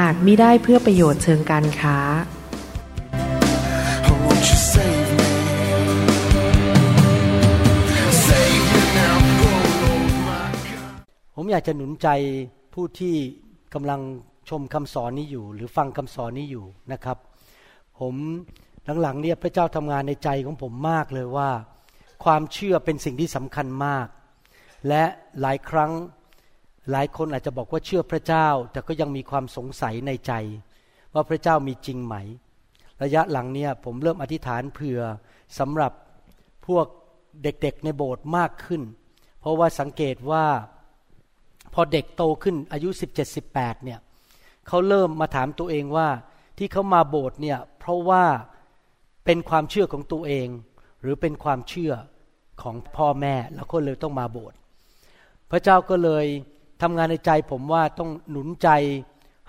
หากมิได้เพื่อประโยชน์เชิงการค้า Oh, won't you save me? Save me now, oh Lord my God. ผมอยากจะหนุนใจผู้ที่กำลังชมคำสอนนี้อยู่ หรือฟังคำสอนนี้อยู่นะครับ ผมหลังๆเนี่ยพระเจ้าทำงานในใจของผมมากเลยว่า ความเชื่อเป็นสิ่งที่สำคัญมาก และหลายครั้ง หลายคนอาจจะบอกว่าเชื่อพระเจ้า แต่ก็ยังมีความสงสัยในใจ ว่าพระเจ้ามีจริงไหม ระยะหลังเนี่ยผมเริ่มอธิษฐานเผื่อสำหรับพวกเด็กๆในโบสถ์มากขึ้น เพราะว่าสังเกตว่าพอเด็กโตขึ้นอายุ 17-18เนี่ยเขาเริ่มมาถามตัวเองว่าที่เขามาโบสถ์เนี่ยเพราะว่าเป็นความเชื่อของตัวเอง หรือเป็นความเชื่อของพ่อแม่แล้วก็เลยต้องมาโบสถ์พระเจ้าก็เลย ทำงานในใจผมว่าต้องหนุนใจ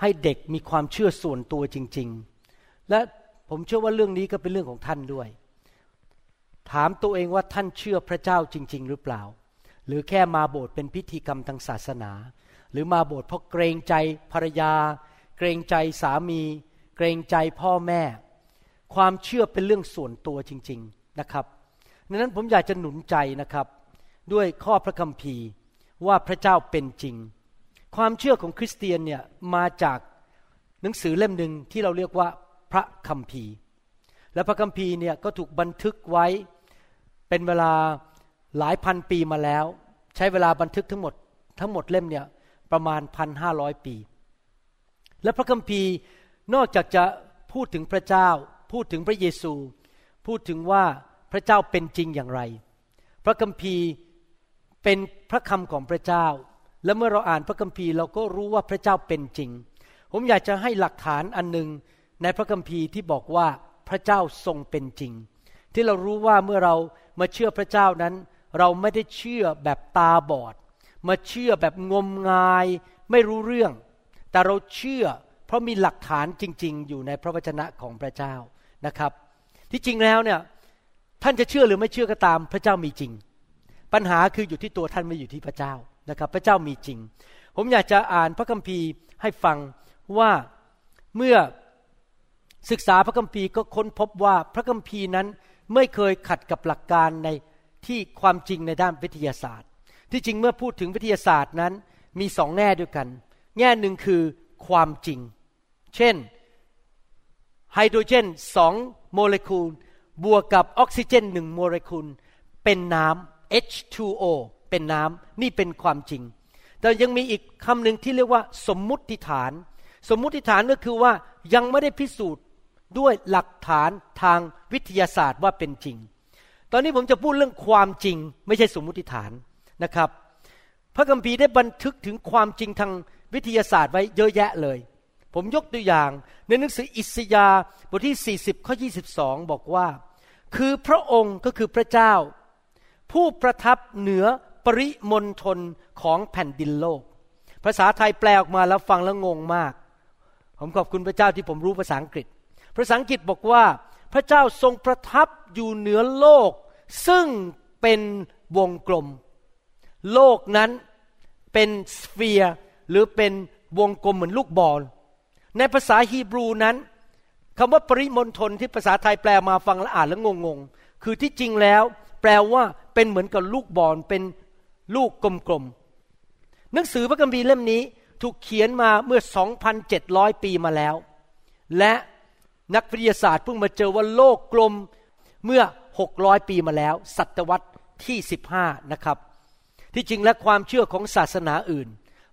ให้เด็กมีความเชื่อส่วนตัวจริง ๆ และผมเชื่อว่าเรื่องนี้ก็เป็นเรื่องของท่านด้วย ถามตัวเองว่าท่านเชื่อพระเจ้าจริง ๆ หรือเปล่า หรือแค่มาโบสถ์เป็นพิธีกรรมทางศาสนา หรือมาโบสถ์เพราะเกรงใจภรรยา เกรงใจสามี เกรงใจพ่อแม่ ความเชื่อเป็นเรื่องส่วนตัวจริง ๆนะครับดังนั้นผมอยากจะหนุนใจนะครับ ด้วยข้อพระคัมภีร์ ว่าพระเจ้าเป็นจริง ความเชื่อของคริสเตียนเนี่ยมาจากหนังสือเล่มหนึ่งที่เราเรียกว่าพระคัมภีร์ และพระคัมภีร์เนี่ยก็ถูกบันทึกไว้เป็นเวลาหลายพันปีมาแล้ว ใช้เวลาบันทึกทั้งหมดทั้งหมดเล่มเนี่ยประมาณพันห้าร้อยปี และพระคัมภีร์นอกจากจะพูดถึงพระเจ้า พูดถึงพระเยซู พูดถึงว่าพระเจ้าเป็นจริงอย่างไร พระคัมภีร์ เป็นพระคำของพระเจ้า และเมื่อเราอ่านพระคัมภีร์เราก็รู้ว่าพระเจ้าเป็นจริง ผมอยากจะให้หลักฐานอันหนึ่งในพระคัมภีร์ที่บอกว่าพระเจ้าทรงเป็นจริง ที่เรารู้ว่าเมื่อเรามาเชื่อพระเจ้านั้น เราไม่ได้เชื่อแบบตาบอด มาเชื่อแบบงมงายไม่รู้เรื่อง แต่เราเชื่อเพราะมีหลักฐานจริง ๆ อยู่ในพระวจนะของพระเจ้านะครับ ที่จริงแล้วเนี่ยท่านจะเชื่อหรือไม่เชื่อก็ตามพระเจ้ามีจริง ปัญหาคืออยู่ที่ตัวท่านไม่อยู่ที่พระเจ้านะครับ พระเจ้ามีจริง ผมอยากจะอ่านพระคัมภีร์ให้ฟังว่าเมื่อศึกษาพระคัมภีร์ก็ค้นพบว่าพระคัมภีร์นั้นไม่เคยขัดกับหลักการในที่ความจริงในด้านวิทยาศาสตร์ ที่จริงเมื่อพูดถึงวิทยาศาสตร์นั้นมีสองแง่ด้วยกัน แง่หนึ่งคือความจริง เช่นไฮโดรเจนสองโมเลกุลบวกกับออกซิเจนหนึ่งโมเลกุลเป็นน้ำ H2O เป็นน้ำนี่เป็นความจริง แต่ยังมีอีกคำหนึ่งที่เรียกว่า สมมุติฐาน สมมุติฐานก็คือว่ายังไม่ได้พิสูจน์ด้วยหลักฐานทางวิทยาศาสตร์ว่าเป็นจริง ตอนนี้ผมจะพูดเรื่องความจริง ไม่ใช่สมมุติฐานนะครับ พระคัมภีร์ได้บันทึกถึงความจริงทางวิทยาศาสตร์ไว้เยอะแยะเลย ผมยกตัวอย่าง ในหนังสืออิสยาห์บทที่ 40 ข้อ 22 บอกว่า คือพระองค์ก็คือพระเจ้า ผู้ประทับเหนือปริมณฑลของแผ่นดินโลก ภาษาไทยแปลออกมาแล้วฟังแล้วงงมาก ผมขอบคุณพระเจ้าที่ผมรู้ภาษาอังกฤษ ภาษาอังกฤษบอกว่า พระเจ้าทรงประทับอยู่เหนือโลก ซึ่งเป็นวงกลม โลกนั้นเป็น sphere หรือเป็นวงกลมเหมือนลูกบอล ในภาษาฮีบรูนั้นคำว่าปริมณฑลที่ภาษาไทยแปลมาฟังแล้วอ่านแล้วงงๆ คือที่จริงแล้ว แปลว่าเป็นเหมือนกับลูกบอลเป็นลูกกลมๆหนังสือพระคัมภีร์เล่มนี้ถูกเขียนมาเมื่อ 2,700 ปีมาแล้ว และนักวิทยาศาสตร์เพิ่งมาเจอว่าโลกกลมเมื่อ 600 ปีมาแล้ว ศตวรรษที่ 15 นะครับ ที่จริงและความเชื่อของศาสนาอื่น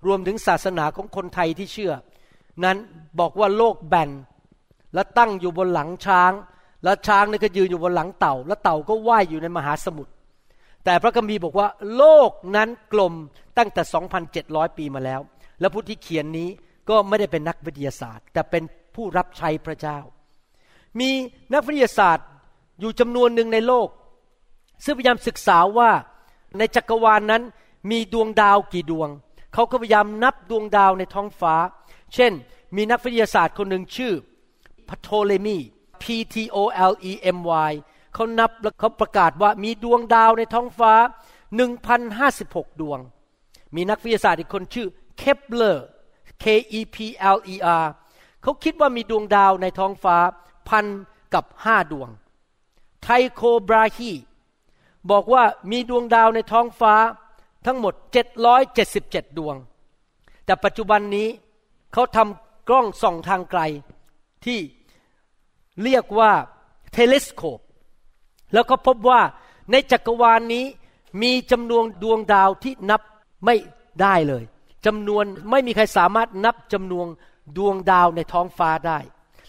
รวมถึงศาสนาของคนไทยที่เชื่อ นั้นบอกว่าโลกแบนและตั้งอยู่บนหลังช้าง และช้างนี่ก็ยืนอยู่บนหลังเต่า และเต่าก็ว่ายอยู่ในมหาสมุทรแต่พระคัมภีร์บอกว่า โลกนั้นกลมตั้งแต่ 2,700 ปีมาแล้ว และผู้ที่เขียนนี้ก็ไม่ได้เป็นนักวิทยาศาสตร์ แต่เป็นผู้รับใช้พระเจ้า มีนักวิทยาศาสตร์อยู่จำนวนหนึ่งในโลก ซึ่งพยายามศึกษาว่าในจักรวาลนนั้นมีดวงดาวกี่ดวง เขาก็พยายามนับดวงดาวในท้องฟ้า เช่น มีนักวิทยาศาสตร์คนหนึ่งชื่อพโทเลมี P T O L E M Y เขานับแล้วเขาประกาศว่ามีดวงดาวในท้องฟ้า 1,056 ดวง มีนักวิทยาศาสตร์อีกคนชื่อเคปเลอร์ K E P L E R เขาคิดว่ามีดวงดาวในท้องฟ้าพันกับห้าดวง ไทโคบราฮีบอกว่ามีดวงดาวในท้องฟ้าทั้งหมด 777 ดวง แต่ปัจจุบันนี้เขาทำกล้องส่องทางไกลที่ เรียกว่าเทเลสโคปแล้วก็พบว่าในจักรวาลนนี้มีจำนวนดวงดาวที่นับไม่ได้เลยจำนวนไม่มีใครสามารถนับจำนวนดวงดาวในท้องฟ้าได้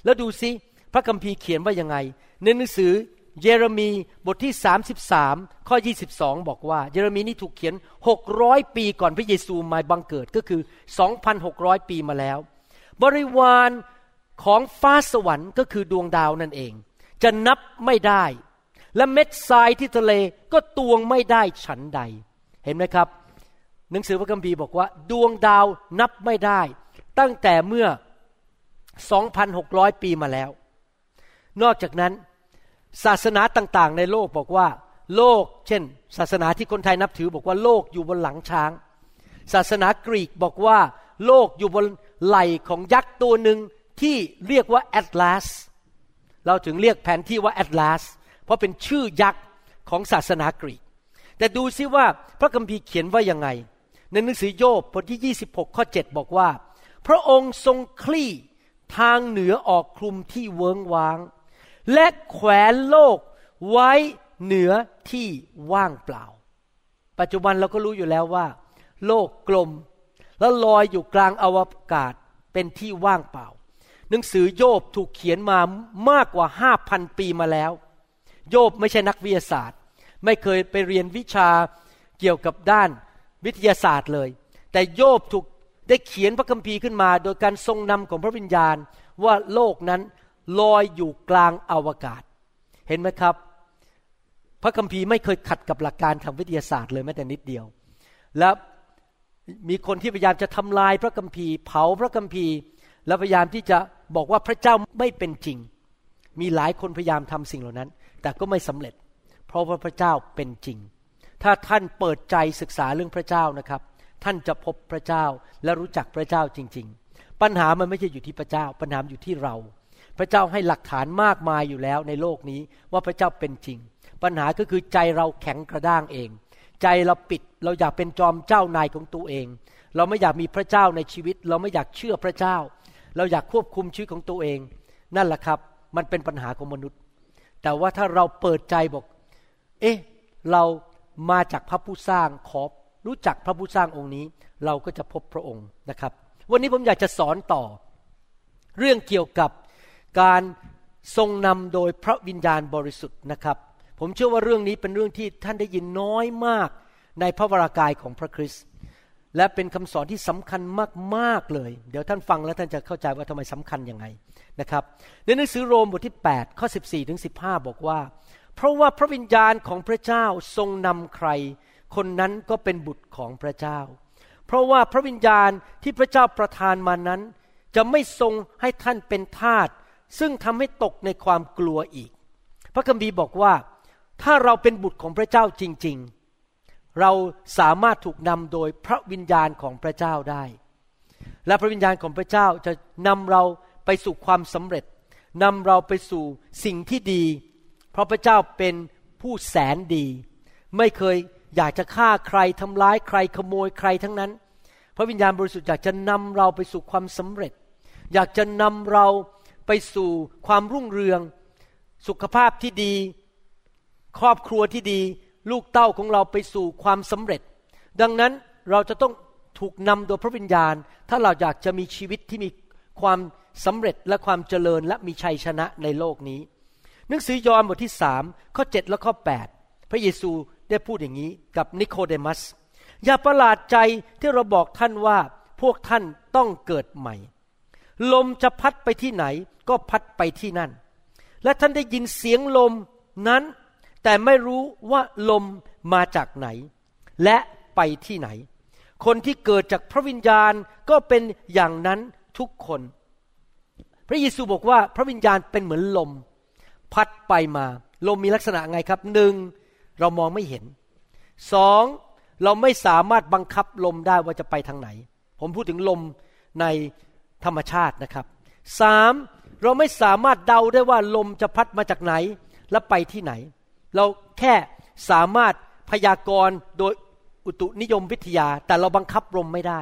แล้วดูซิพระคัมภีร์เขียนว่ายังไงในหนังสือเยเรมีบทที่ 33 ข้อ 22 บอกว่า เยเรมีนี่ถูกเขียน 600 ปีก่อนพระเยซูมาบังเกิดก็คือ 2,600 ปีมาแล้ว บริวาร ของฟ้าสวรรค์ก็คือดวงดาวนั่นเอง จะนับไม่ได้ และเม็ดทรายที่ทะเลก็ตวงไม่ได้ฉันใด เห็นไหมครับ หนังสือพระคัมภีร์บอกว่า ดวงดาวนับไม่ได้ ตั้งแต่เมื่อ 2,600 ปีมาแล้ว นอกจากนั้นศาสนาต่างๆ ในโลกบอกว่า โลก เช่น ศาสนาที่คนไทยนับถือบอกว่าโลกอยู่บนหลังช้าง ศาสนากรีกบอกว่า โลกอยู่บนไหล่ของยักษ์ตัวหนึ่ง ที่เรียกว่าแอตลาสเราถึงเรียกแผนที่ว่าแอตลาสเพราะเป็นชื่อยักษ์ของศาสนากรีก แต่ดูซิว่าพระคัมภีร์เขียนว่ายังไง ในหนังสือโยบบทที่ 26 ข้อ 7 บอกว่า พระองค์ทรงคลี่ทางเหนือออกคลุมที่เวิงว้าง และแขวนโลกไว้เหนือที่ว่างเปล่า ปัจจุบันเราก็รู้อยู่แล้วว่า โลกกลม แล้วลอยอยู่กลางอวกาศเป็นที่ว่างเปล่า หนังสือโยบถูกเขียนมามากกว่าห้าพันปีมาแล้ว โยบไม่ใช่นักวิทยาศาสตร์ ไม่เคยไปเรียนวิชาเกี่ยวกับด้านวิทยาศาสตร์เลย แต่โยบถูกได้เขียนพระคัมภีร์ขึ้นมา โดยการทรงนำของพระวิญญาณว่าโลกนั้นลอยอยู่กลางอวกาศ เห็นไหมครับ พระคัมภีร์ไม่เคยขัดกับหลักการทางวิทยาศาสตร์เลยแม้แต่นิดเดียว และมีคนที่พยายามจะทำลายพระคัมภีร์ เผาพระคัมภีร์ และพยายามที่จะบอกว่าพระเจ้าไม่เป็นจริง มีหลายคนพยายามทำสิ่งเหล่านั้น แต่ก็ไม่สำเร็จ เพราะว่าพระเจ้าเป็นจริง ถ้าท่านเปิดใจศึกษาเรื่องพระเจ้านะครับ ท่านจะพบพระเจ้าและรู้จักพระเจ้าจริง ๆ ปัญหามันไม่ใช่อยู่ที่พระเจ้า ปัญหาอยู่ที่เรา พระเจ้าให้หลักฐานมากมายอยู่แล้วในโลกนี้ว่าพระเจ้าเป็นจริง ปัญหาก็คือใจเราแข็งกระด้างเอง ใจเราปิดเราอยากเป็นจอมเจ้านายของตัวเอง เราไม่อยากมีพระเจ้าในชีวิต เราไม่อยากเชื่อพระเจ้า เราอยากควบคุมชีวิตของตัวเอง นั่นแหละครับ มันเป็นปัญหาของมนุษย์ แต่ว่าถ้าเราเปิดใจบอก เอ๊ะ เรามาจากพระผู้สร้างขอรู้จักพระผู้สร้างองค์นี้ เราก็จะพบพระองค์นะครับ วันนี้ผมอยากจะสอนต่อ เรื่องเกี่ยวกับการทรงนำโดยพระวิญญาณบริสุทธิ์นะครับ ผมเชื่อว่าเรื่องนี้เป็นเรื่องที่ท่านได้ยินน้อยมากในพระวรากายของพระคริสต์ และเป็นคำสอนที่สำคัญมาก ๆ เลย เดี๋ยวท่านฟังแล้วท่านจะเข้าใจว่าทำไมสำคัญยังไงนะครับ ในหนังสือโรมบทที่ 8 ข้อ 14ถึง15 บอกว่า เพราะว่าพระวิญญาณของพระเจ้าทรงนำใคร คนนั้นก็เป็นบุตรของพระเจ้า เพราะว่าพระวิญญาณที่พระเจ้าประทานมานั้น จะไม่ทรงให้ท่านเป็นทาสซึ่งทำให้ตกในความกลัวอีก พระคัมภีร์บอกว่า ถ้าเราเป็นบุตรของพระเจ้าจริง ๆ เราสามารถถูกนำโดยพระวิญญาณของพระเจ้าได้ และพระวิญญาณของพระเจ้าจะนำเราไปสู่ความสำเร็จนำเราไปสู่สิ่งที่ดี เพราะพระเจ้าเป็นผู้แสนดี ไม่เคยอยากจะฆ่าใครทำร้ายใครขโมยใครทั้งนั้น พระวิญญาณบริสุทธิ์อยากจะนำเราไปสู่ความสำเร็จ อยากจะนำเราไปสู่ความรุ่งเรือง สุขภาพที่ดี ครอบครัวที่ดี ลูกเต้าของเราไปสู่ความสำเร็จ ดังนั้นเราจะต้องถูกนำโดยพระวิญญาณ ถ้าเราอยากจะมีชีวิตที่มีความสำเร็จและความเจริญและมีชัยชนะในโลกนี้ หนังสือยอห์นบทที่สามข้อ 7 และข้อ 8 พระเยซูได้พูดอย่างนี้กับนิโคเดมัส อย่าประหลาดใจที่เราบอกท่านว่าพวกท่านต้องเกิดใหม่ ลมจะพัดไปที่ไหนก็พัดไปที่นั่น และท่านได้ยินเสียงลมนั้น แต่ไม่รู้ว่าลมมาจากไหน และไปที่ไหน คนที่เกิดจากพระวิญญาณก็เป็นอย่างนั้นทุกคน พระเยซูบอกว่าพระวิญญาณเป็นเหมือนลม พัดไปมา ลมมีลักษณะไงครับหนึ่งเรามองไม่เห็นสองเราไม่สามารถบังคับลมได้ว่าจะไปทางไหน ผมพูดถึงลมในธรรมชาตินะครับสามเราไม่สามารถเดาได้ว่าลมจะพัดมาจากไหนและไปที่ไหน เราแค่สามารถพยากรณ์โดยอุตุนิยมวิทยา แต่เราบังคับลมไม่ได้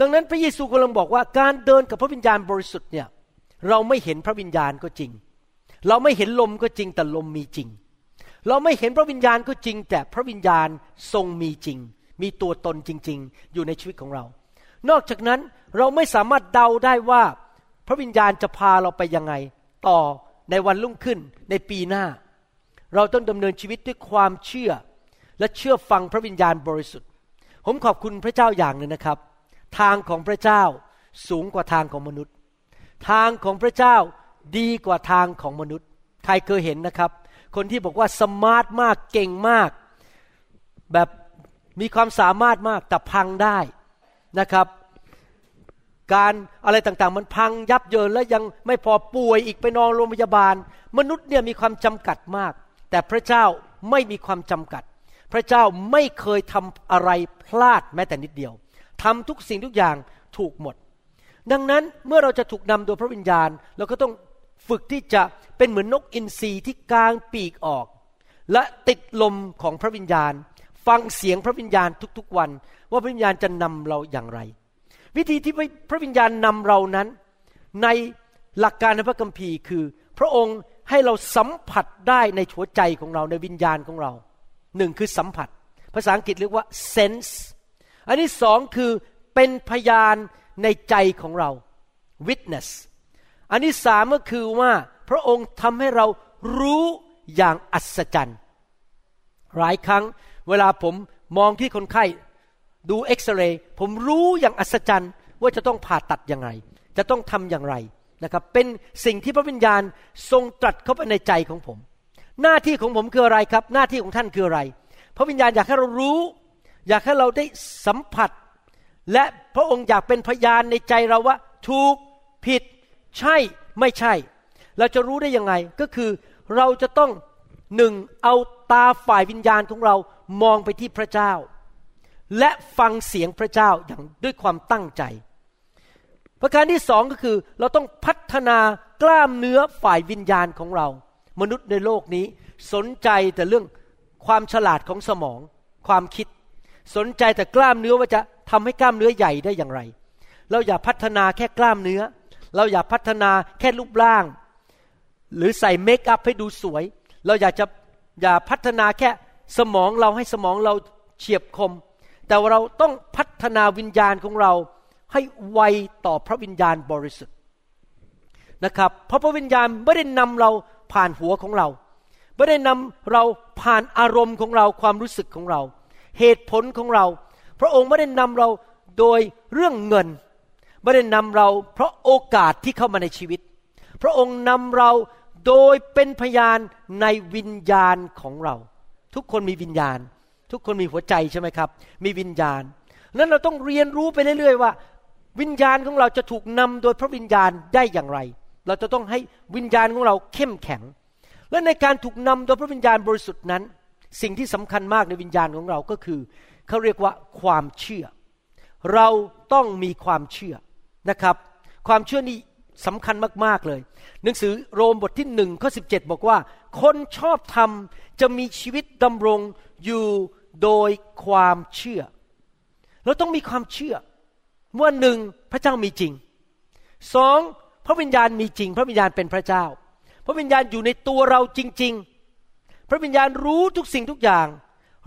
ดังนั้นพระเยซูกำลังบอกว่าการเดินกับพระวิญญาณบริสุทธิ์เนี่ยเราไม่เห็นพระวิญญาณก็จริง เราไม่เห็นลมก็จริงแต่ลมมีจริง เราไม่เห็นพระวิญญาณก็จริง แต่พระวิญญาณทรงมีจริง มีตัวตนจริง ๆ อยู่ในชีวิตของเรา นอกจากนั้นเราไม่สามารถเดาได้ว่า พระวิญญาณจะพาเราไปยังไง ต่อในวันรุ่งขึ้นในปีหน้า เราต้องดำเนินชีวิตด้วยความเชื่อ และเชื่อฟังพระวิญญาณบริสุทธิ์ ผมขอบคุณพระเจ้าอย่างหนึ่งนะครับ ทางของพระเจ้าสูงกว่าทางของมนุษย์ ทางของพระเจ้าดีกว่าทางของมนุษย์ ใครเคยเห็นนะครับ คนที่บอกว่าสมาร์ทมากเก่งมาก แบบมีความสามารถมากแต่พังได้นะครับ การอะไรต่างๆ มันพังยับเยินและยังไม่พอป่วยอีกไปนอนโรงพยาบาล มนุษย์เนี่ยมีความจำกัดมาก แต่พระเจ้าไม่มีความจำกัด พระเจ้าไม่เคยทำอะไรพลาดแม้แต่นิดเดียวทำทุกสิ่งทุกอย่างถูกหมด ดังนั้นเมื่อเราจะถูกนำโดยพระวิญญาณ เราก็ต้องฝึกที่จะเป็นเหมือนนกอินทรีที่กางปีกออก และติดลมของพระวิญญาณ ฟังเสียงพระวิญญาณทุกๆวัน ว่าพระวิญญาณจะนำเราอย่างไร วิธีที่พระวิญญาณนำเรานั้น ในหลักการในพระคัมภีร์คือ พระองค์ ให้เราสัมผัสได้ในหัวใจของเราในวิญญาณของเราหนึ่งคือสัมผัส ภาษาอังกฤษเรียกว่า sense อันที่สองคือเป็นพยานในใจของเรา witness อันที่สามก็คือว่าพระองค์ทำให้เรารู้อย่างอัศจรรย์ หลายครั้งเวลาผมมองที่คนไข้ดูเอ็กซเรย์ผมรู้อย่างอัศจรรย์ว่าจะต้องผ่าตัดยังไง จะต้องทำอย่างไร นะครับเป็นสิ่งที่พระวิญญาณทรงตรัสเข้าไปในใจของผม หน้าที่ของผมคืออะไรครับ หน้าที่ของท่านคืออะไร พระวิญญาณอยากให้เรารู้ อยากให้เราได้สัมผัส และพระองค์อยากเป็นพยานในใจเราว่า ถูกผิด ใช่ไม่ใช่ เราจะรู้ได้ยังไงก็คือเราจะต้องหนึ่งเอาตาฝ่ายวิญญาณของเรามองไปที่พระเจ้า และฟังเสียงพระเจ้าอย่างด้วยความตั้งใจ ประการที่สองก็คือเราต้องพัฒนากล้ามเนื้อฝ่ายวิญญาณของเรา มนุษย์ในโลกนี้ สนใจแต่เรื่องความฉลาดของสมอง ความคิด สนใจแต่กล้ามเนื้อว่าจะทำให้กล้ามเนื้อใหญ่ได้อย่างไร เราอย่าพัฒนาแค่กล้ามเนื้อ เราอย่าพัฒนาแค่รูปร่าง หรือใส่เมคอัพให้ดูสวย เราอยากจะอย่าพัฒนาแค่สมองเราให้สมองเราเฉียบคม แต่เราต้องพัฒนาวิญญาณของเรา ให้ไวต่อพระวิญญาณบริสุทธิ์นะครับ เพราะพระวิญญาณไม่ได้นำเราผ่านหัวของเรา ไม่ได้นำเราผ่านอารมณ์ของเราความรู้สึกของเรา เหตุผลของเรา พระองค์ไม่ได้นำเราโดยเรื่องเงิน ไม่ได้นำเราเพราะโอกาสที่เข้ามาในชีวิต พระองค์นำเราโดยเป็นพยานในวิญญาณของเรา ทุกคนมีวิญญาณ ทุกคนมีหัวใจใช่ไหมครับ มีวิญญาณนั้นเราต้องเรียนรู้ไปเรื่อย ๆ ว่า วิญญาณของเราจะถูกนำโดยพระวิญญาณได้อย่างไร เราจะต้องให้วิญญาณของเราเข้มแข็ง และในการถูกนำโดยพระวิญญาณบริสุทธิ์นั้น สิ่งที่สำคัญมากในวิญญาณของเราก็คือเขาเรียกว่าความเชื่อ เราต้องมีความเชื่อนะครับ ความเชื่อนี้สำคัญมาก ๆ เลย หนังสือโรมบทที่หนึ่งข้อสิบอกว่า คนชอบธรรมจะมีชีวิตดำรงอยู่โดยความเชื่อ เราต้องมีความเชื่อ ว่าหนึ่งพระเจ้ามีจริงสองพระวิญญาณมีจริง พระวิญญาณเป็นพระเจ้า พระวิญญาณอยู่ในตัวเราจริง ๆ พระวิญญาณรู้ทุกสิ่งทุกอย่าง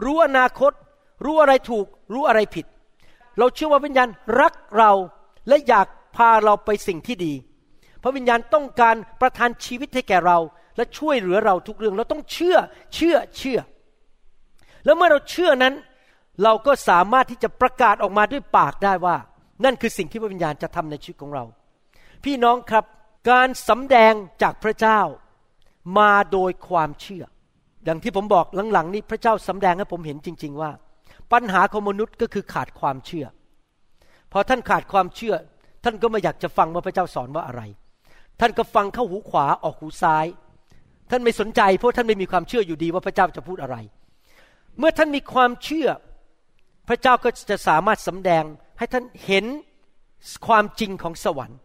รู้อนาคต รู้อะไรถูก รู้อะไรผิด เราเชื่อว่าวิญญาณรักเราและอยากพาเราไปสิ่งที่ดี พระวิญญาณต้องการประทานชีวิตให้แก่เรา และช่วยเหลือเราทุกเรื่อง เราต้องเชื่อเชื่อเชื่อ แล้วเมื่อเราเชื่อนั้น เราก็สามารถที่จะประกาศออกมาด้วยปากได้ว่า นั่นคือสิ่งที่พระวิญญาณจะทำในชีวิตของเรา พี่น้องครับการสำแดงจากพระเจ้ามาโดยความเชื่อ อย่างที่ผมบอกหลังๆ นี้พระเจ้าสำแดงให้ผมเห็นจริง ๆ ว่า ปัญหาของมนุษย์ก็คือขาดความเชื่อ พอท่านขาดความเชื่อ ท่านก็ไม่อยากจะฟังว่าพระเจ้าสอนว่าอะไร ท่านก็ฟังเข้าหูขวาออกหูซ้าย ท่านไม่สนใจเพราะท่านไม่มีความเชื่ออยู่ดีว่าพระเจ้าจะพูดอะไร เมื่อท่านมีความเชื่อ พระเจ้าก็จะสามารถสำแดง ให้ท่านเห็นความจริงของสวรรค์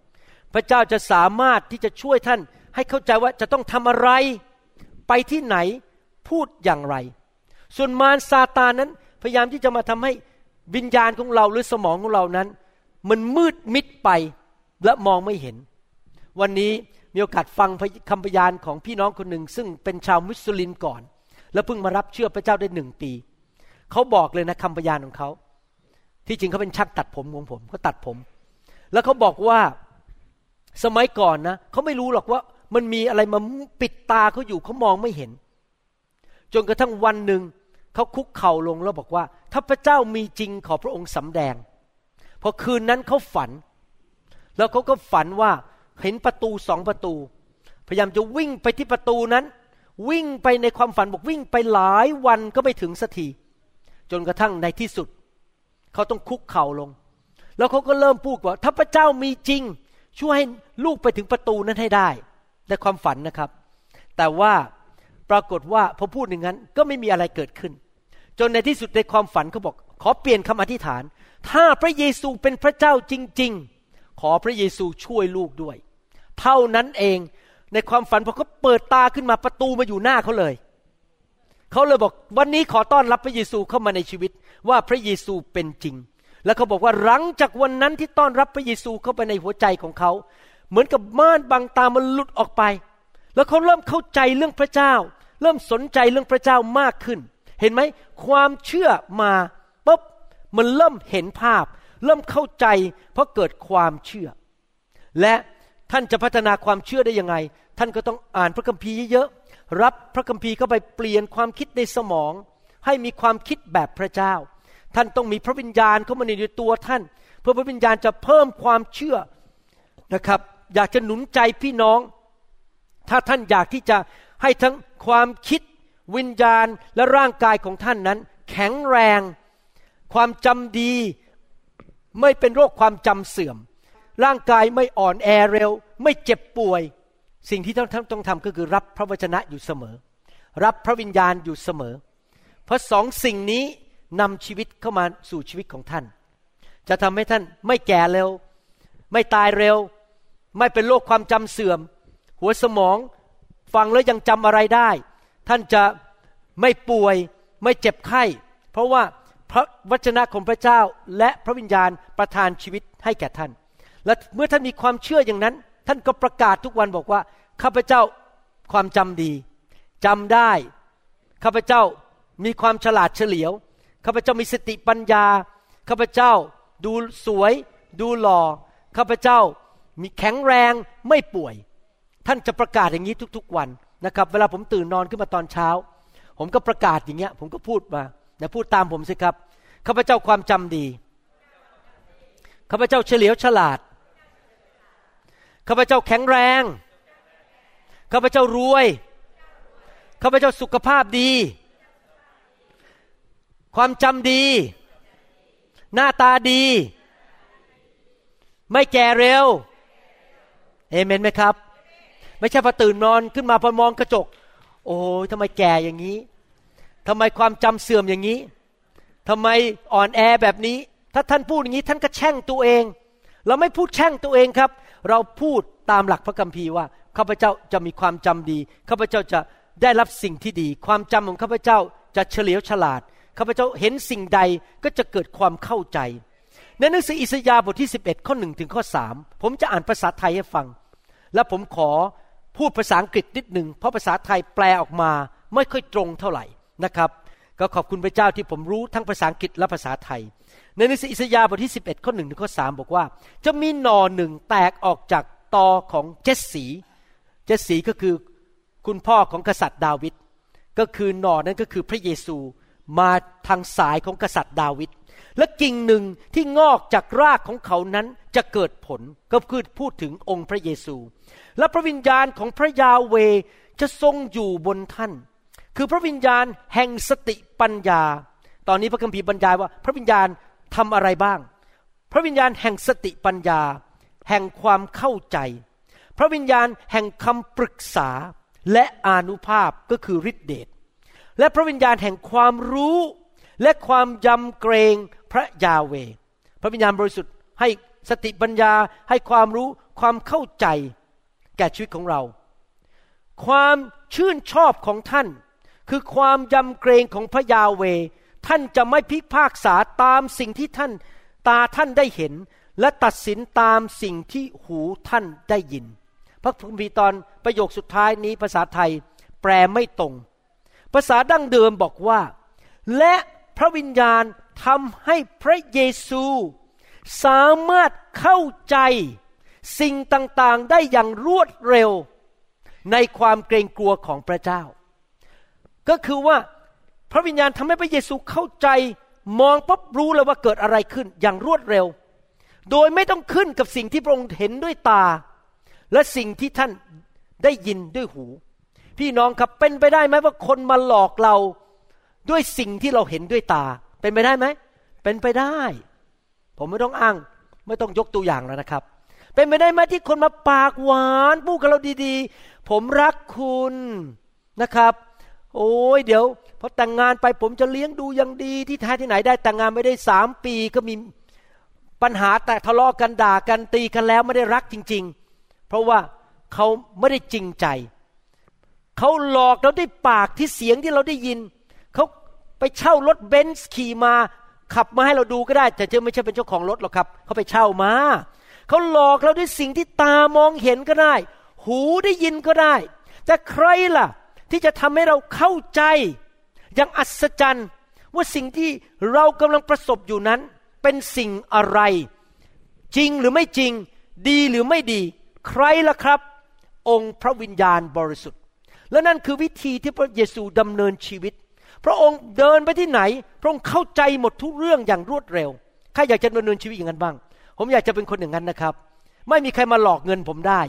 พระเจ้าจะสามารถที่จะช่วยท่านให้เข้าใจว่าจะต้องทำอะไร ไปที่ไหนพูดอย่างไร ส่วนมารซาตานนั้น พยายามที่จะมาทำให้วิญญาณของเราหรือสมองของเรานั้น มันมืดมิดไปและมองไม่เห็น วันนี้มีโอกาสฟังคำพยานของพี่น้องคนหนึ่ง ซึ่งเป็นชาวมุสลิมก่อน แล้วเพิ่งมารับเชื่อพระเจ้าได้หนึ่งปี เขาบอกเลยนะคำพยานของเขา ที่จริงเขาเป็นช่างตัดผมของผมเขาตัดผม แล้วเขาบอกว่าสมัยก่อนนะเขาไม่รู้หรอกว่ามันมีอะไรมาปิดตาเขาอยู่เขามองไม่เห็น จนกระทั่งวันหนึ่งเขาคุกเข่าลงแล้วบอกว่า ถ้าพระเจ้ามีจริงขอพระองค์สำแดงพอคืนนั้นเขาฝัน แล้วเขาก็ฝันว่าเห็นประตูสองประตู พยายามจะวิ่งไปที่ประตูนั้น วิ่งไปในความฝันบอกวิ่งไปหลายวันก็ไม่ถึงสักทีจนกระทั่งในที่สุด เขาต้องคุกเข่าลง แล้วเขาก็เริ่มพูดว่าถ้าพระเจ้ามีจริง ช่วยให้ลูกไปถึงประตูนั้นให้ได้ในความฝันนะครับ แต่ว่าปรากฏว่าพอพูดอย่างนั้นก็ไม่มีอะไรเกิดขึ้น จนในที่สุดในความฝันเขาบอก ขอเปลี่ยนคำอธิษฐาน ถ้าพระเยซูเป็นพระเจ้าจริง ๆ ขอพระเยซูช่วยลูกด้วย เท่านั้นเองในความฝันพอเขาเปิดตาขึ้นมาประตูมาอยู่หน้าเขาเลย เขาเลยบอกวันนี้ขอต้อนรับพระเยซูเข้ามาในชีวิตว่าพระเยซูเป็นจริง แล้วเขาบอกว่าหลังจากวันนั้นที่ต้อนรับพระเยซูเข้าไปในหัวใจของเขา เหมือนกับม่านบางตามันหลุดออกไป แล้วเขาเริ่มเข้าใจเรื่องพระเจ้า เริ่มสนใจเรื่องพระเจ้ามากขึ้น เห็นไหมความเชื่อมาปุ๊บมันเริ่มเห็นภาพ เริ่มเข้าใจ เพราะเกิดความเชื่อ และท่านจะพัฒนาความเชื่อได้ยังไง ท่านก็ต้องอ่านพระคัมภีร์เยอะ รับพระคัมภีร์เข้าไปเปลี่ยนความคิดในสมอง ให้มีความคิดแบบพระเจ้า ท่านต้องมีพระวิญญาณเข้ามาในตัวท่าน เพื่อพระวิญญาณจะเพิ่มความเชื่อนะครับ อยากจะหนุนใจพี่น้อง ถ้าท่านอยากที่จะให้ทั้งความคิดวิญญาณและร่างกายของท่านนั้น แข็งแรง ความจำดี ไม่เป็นโรคความจำเสื่อม ร่างกายไม่อ่อนแอเร็ว ไม่เจ็บป่วย สิ่งที่ท่านต้องทำก็คือรับพระวจนะอยู่เสมอ รับพระวิญญาณอยู่เสมอ เพราะสองสิ่งนี้นำชีวิตเข้ามาสู่ชีวิตของท่าน จะทำให้ท่านไม่แก่เร็ว ไม่ตายเร็ว ไม่เป็นโรคความจำเสื่อม หัวสมองฟังแล้วยังจำอะไรได้ ท่านจะไม่ป่วยไม่เจ็บไข้ เพราะว่าพระวจนะของพระเจ้าและพระวิญญาณประทานชีวิตให้แก่ท่าน และเมื่อท่านมีความเชื่ออย่างนั้น ท่านก็ประกาศทุกวันบอกว่าข้าพเจ้าความจำดีจำได้ข้าพเจ้ามีความฉลาดเฉลียวข้าพเจ้ามีสติปัญญาข้าพเจ้าดูสวย ดูหล่อข้าพเจ้ามีแข็งแรงไม่ป่วย ท่านจะประกาศอย่างนี้ทุกๆวันนะครับ เวลาผมตื่นนอนขึ้นมาตอนเช้า ผมก็ประกาศอย่างเงี้ย ผมก็พูดมาแต่พูดตามผมสิครับข้าพเจ้าความจำดีข้าพเจ้าเฉลียวฉลาด ข้าพเจ้าแข็งแรง ข้าพเจ้ารวย ข้าพเจ้าสุขภาพดี ความจำดี หน้าตาดี ไม่แก่เร็ว เอเมนไหมครับ ไม่ใช่พอตื่นนอนขึ้นมาพอมองกระจก โอ้ยทำไมแก่อย่างนี้ทำไมความจำเสื่อมอย่างนี้ทำไมอ่อนแอแบบนี้ ถ้าท่านพูดอย่างนี้ท่านก็แช่งตัวเอง เราไม่พูดแช่งตัวเองครับ เราพูดตามหลักพระคัมภีร์ว่าข้าพเจ้าจะมีความจำดีข้าพเจ้าจะได้รับสิ่งที่ดี ความจำของข้าพเจ้าจะเฉลียวฉลาดข้าพเจ้าเห็นสิ่งใดก็จะเกิดความเข้าใจ ในหนังสืออิสยาห์บทที่ 11 ข้อหนึ่งถึงข้อสามผมจะอ่านภาษาไทยให้ฟัง และผมขอพูดภาษาอังกฤษนิดหนึ่งเพราะภาษาไทยแปลออกมาไม่ค่อยตรงเท่าไหร่นะครับ ก็ขอบคุณพระเจ้าที่ผมรู้ทั้งภาษาอังกฤษและภาษาไทย ในหนังสืออิสยาห์บทที่ 11 ข้อหนึ่งถึงข้อสบอกว่า จะมีหน่อหนึ่งแตกออกจากตอของเจสสี เจสสีก็คือคุณพ่อของกษัตริย์ดาวิดก็คือหน่อนั้นก็คือพระเยซูมาทางสายของกษัตริย์ดาวิดและกิ่งหนึ่งที่งอกจากรากของเขานั้นจะเกิดผลก็คือพูดถึงองค์พระเยซู และพระวิญญาณของพระยาเวจะทรงอยู่บนท่าน คือพระวิญญาณแห่งสติปัญญา ตอนนี้พระคัมภีร์บรรยายว่า พระวิญญาณ ทำอะไรบ้าง พระวิญญาณแห่งสติปัญญา แห่งความเข้าใจ พระวิญญาณแห่งคำปรึกษาและอานุภาพก็คือฤทธิเดชและพระวิญญาณแห่งความรู้และความยำเกรงพระยาเว พระวิญญาณบริสุทธิ์ให้สติปัญญาให้ความรู้ความเข้าใจ แก่ชีวิตของเรา ความชื่นชอบของท่าน คือความยำเกรงของพระยาเว ท่านจะไม่พิพากษาตามสิ่งที่ท่านตาท่านได้เห็น และตัดสินตามสิ่งที่หูท่านได้ยิน พระคัมภีร์ตอนประโยคสุดท้ายนี้ภาษาไทยแปลไม่ตรง ภาษาดั้งเดิมบอกว่า และพระวิญญาณทำให้พระเยซู สามารถเข้าใจสิ่งต่างๆได้อย่างรวดเร็ว ในความเกรงกลัวของพระเจ้า ก็คือว่า พระวิญญาณทำให้พระเยซูเข้าใจมองปั๊บรู้เลยว่าเกิดอะไรขึ้นอย่างรวดเร็ว โดยไม่ต้องขึ้นกับสิ่งที่พระองค์เห็นด้วยตา และสิ่งที่ท่านได้ยินด้วยหู พี่น้องครับเป็นไปได้ไหมว่าคนมาหลอกเราด้วยสิ่งที่เราเห็นด้วยตา เป็นไปได้ไหมเป็นไปได้ ผมไม่ต้องอ้างไม่ต้องยกตัวอย่างแล้วนะครับ เป็นไปได้ไหมที่คนมาปากหวานพูดกับเราดีๆ ผมรักคุณนะครับ โอ้ยเดี๋ยวพอแต่งงานไปผมจะเลี้ยงดูอย่างดีที่แท้ที่ไหนได้แต่งงานไม่ได้สามปีก็มีปัญหาแต่ทะเลาะกันด่ากันตีกันแล้วไม่ได้รักจริง ๆ เพราะว่าเขาไม่ได้จริงใจ เขาหลอกเราด้วยปากที่เสียงที่เราได้ยิน เขาไปเช่ารถเบนซ์ขี่มา ขับมาให้เราดูก็ได้ แต่เจ้าไม่ใช่เป็นเจ้าของรถหรอกครับ เขาไปเช่ามา เขาหลอกเราด้วยสิ่งที่ตามองเห็นก็ได้ หูได้ยินก็ได้ แต่ใครล่ะ ที่จะทำให้เราเข้าใจอย่างอัศจรรย์ ว่าสิ่งที่เรากำลังประสบอยู่นั้น เป็นสิ่งอะไร จริงหรือไม่จริง ดีหรือไม่ดี ใครล่ะครับ องค์พระวิญญาณบริสุทธิ์ และนั่นคือวิธีที่พระเยซูดำเนินชีวิต พระองค์เดินไปที่ไหน พระองค์เข้าใจหมดทุกเรื่องอย่างรวดเร็วใครอยากจะดำเนินชีวิตอย่างนั้นบ้าง ผมอยากจะเป็นคนอย่างนั้นนะครับ ไม่มีใครมาหลอกเงินผมได้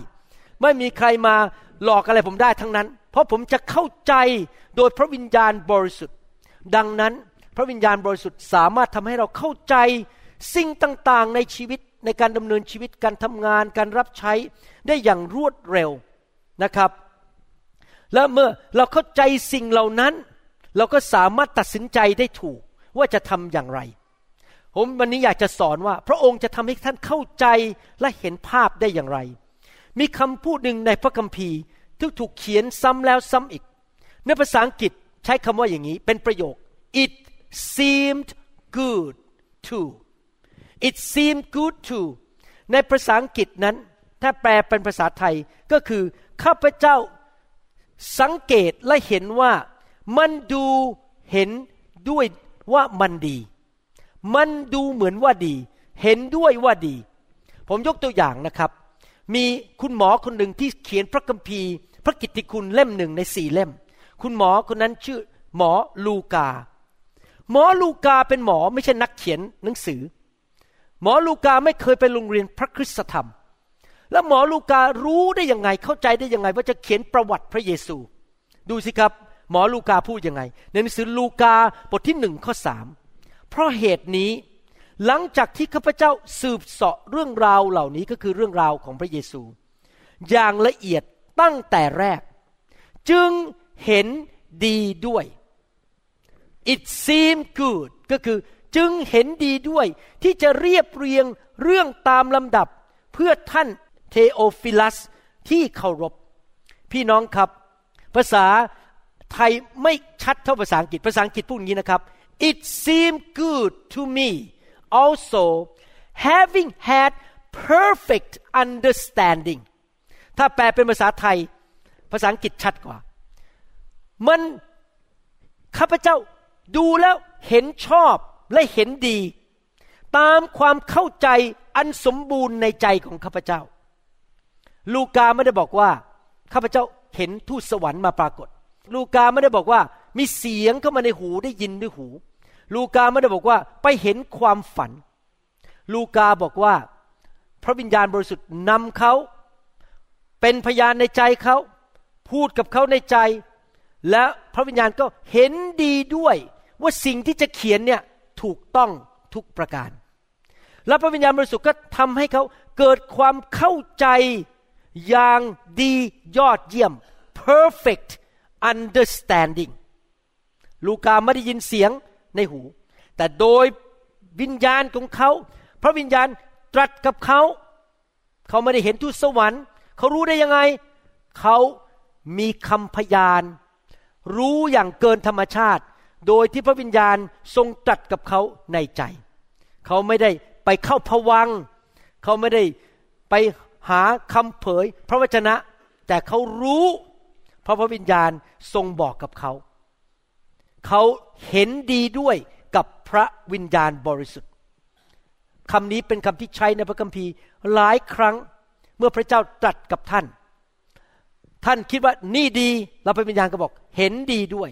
ไม่มีใครมา หลอกอะไรผมได้ทั้งนั้น เพราะผมจะเข้าใจโดยพระวิญญาณบริสุทธิ์ ดังนั้นพระวิญญาณบริสุทธิ์สามารถทำให้เราเข้าใจสิ่งต่างๆในชีวิตในการดำเนินชีวิตการทำงานการรับใช้ได้อย่างรวดเร็วนะครับ และเมื่อเราเข้าใจสิ่งเหล่านั้น เราก็สามารถตัดสินใจได้ถูกว่าจะทำอย่างไร ผมวันนี้อยากจะสอนว่า พระองค์จะทำให้ท่านเข้าใจและเห็นภาพได้อย่างไร มีคำพูดหนึ่งในพระคัมภีร์ที่ถูกเขียนซ้ำแล้วซ้ำอีก ในภาษาอังกฤษใช้คำว่าอย่างนี้ เป็นประโยค it seemed good to it seemed good to ในภาษาอังกฤษนั้น ถ้าแปลเป็นภาษาไทยก็คือ ข้าพเจ้าสังเกตและเห็นว่ามันดูเห็นด้วยว่ามันดี มันดูเหมือนว่าดี เห็นด้วยว่าดี ผมยกตัวอย่างนะครับ มีคุณหมอคนหนึ่งที่เขียนพระคัมภีร์ พระกิตติคุณเล่มหนึ่งในสี่เล่ม คุณหมอคนนั้นชื่อหมอลูกา หมอลูกาเป็นหมอไม่ใช่นักเขียนหนังสือ หมอลูกาไม่เคยไปโรงเรียนพระคริสตธรรม แล้วหมอลูการู้ได้ยังไงเข้าใจได้ยังไง ว่าจะเขียนประวัติพระเยซู ดูสิครับ หมอลูกาพูดยังไง ในหนังสือลูกาบทที่หนึ่งข้อสามเพราะเหตุนี้ หลังจากที่ข้าพเจ้าสืบเสาะเรื่องราวเหล่านี้ก็คือเรื่องราวของพระเยซู อย่างละเอียดตั้งแต่แรก จึงเห็นดีด้วย it seemed good ก็คือจึงเห็นดีด้วย ที่จะเรียบเรียงเรื่องตามลำดับ เพื่อท่านเทโอฟิลัสที่เคารพ พี่น้องครับ ภาษาไทยไม่ชัดเท่าภาษาอังกฤษภาษาอังกฤษพูดอย่างนี้นะครับ it seemed good to me also having had perfect understanding ถ้าแปลเป็นภาษาไทย ภาษาอังกฤษชัดกว่า มันข้าพเจ้าดูแล้วเห็นชอบและเห็นดี ตามความเข้าใจอันสมบูรณ์ในใจของข้าพเจ้า ลูกาไม่ได้บอกว่าข้าพเจ้าเห็นทูตสวรรค์มาปรากฏ ลูกาไม่ได้บอกว่ามีเสียงเข้ามาในหูได้ยินด้วยหู ลูกาไม่ได้บอกว่าไปเห็นความฝัน ลูกาบอกว่า พระวิญญาณบริสุทธิ์นำเขา เป็นพยานในใจเขา พูดกับเขาในใจ และพระวิญญาณก็เห็นดีด้วย ว่าสิ่งที่จะเขียนเนี่ยถูกต้องทุกประการ และพระวิญญาณบริสุทธิ์ก็ทำให้เขาเกิดความเข้าใจอย่างดียอดเยี่ยม perfect understanding ลูกาไม่ได้ยินเสียง ในหู แต่โดยวิญญาณของเขาพระวิญญาณตรัสกับเขา เขาไม่ได้เห็นทูตสวรรค์เขารู้ได้ยังไง เขามีคำพยาน รู้อย่างเกินธรรมชาติ โดยที่พระวิญญาณทรงตรัสกับเขาในใจ เขาไม่ได้ไปเข้าพวัง เขาไม่ได้ไปหาคำเผย พระวจนะ แต่เขารู้ เพราะพระวิญญาณทรงบอกกับเขา เขา เห็นดีด้วยกับพระวิญญาณบริสุทธิ์คำนี้เป็นคำที่ใช้ในพระคัมภีร์หลายครั้งเมื่อพระเจ้าตรัสกับท่าน ท่านคิดว่านี่ดีเราพระวิญญาณก็บอก เห็นดีด้วย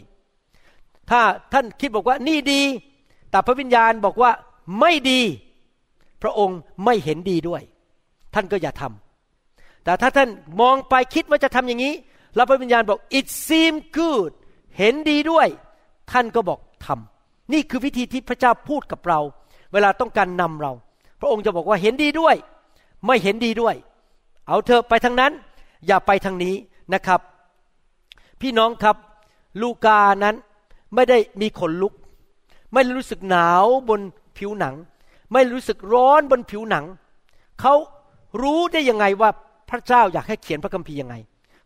ถ้าท่านคิดบอกว่านี่ดี แต่พระวิญญาณบอกว่าไม่ดี พระองค์ไม่เห็นดีด้วย ท่านก็อย่าทำแต่ถ้าท่านมองไปคิดว่าจะทำอย่างนี้ แล้วพระวิญญาณบอก it seem good เห็นดีด้วย ท่านก็บอกทำนี่คือวิธีที่พระเจ้าพูดกับเรา เวลาต้องการนำเรา พระองค์จะบอกว่าเห็นดีด้วย ไม่เห็นดีด้วย เอาเธอไปทางนั้น อย่าไปทางนี้นะครับ พี่น้องครับ ลูกานั้นไม่ได้มีขนลุก ไม่รู้สึกหนาวบนผิวหนัง ไม่รู้สึกร้อนบนผิวหนัง เขารู้ได้ยังไงว่าพระเจ้าอยากให้เขียนพระคัมภีร์ยังไง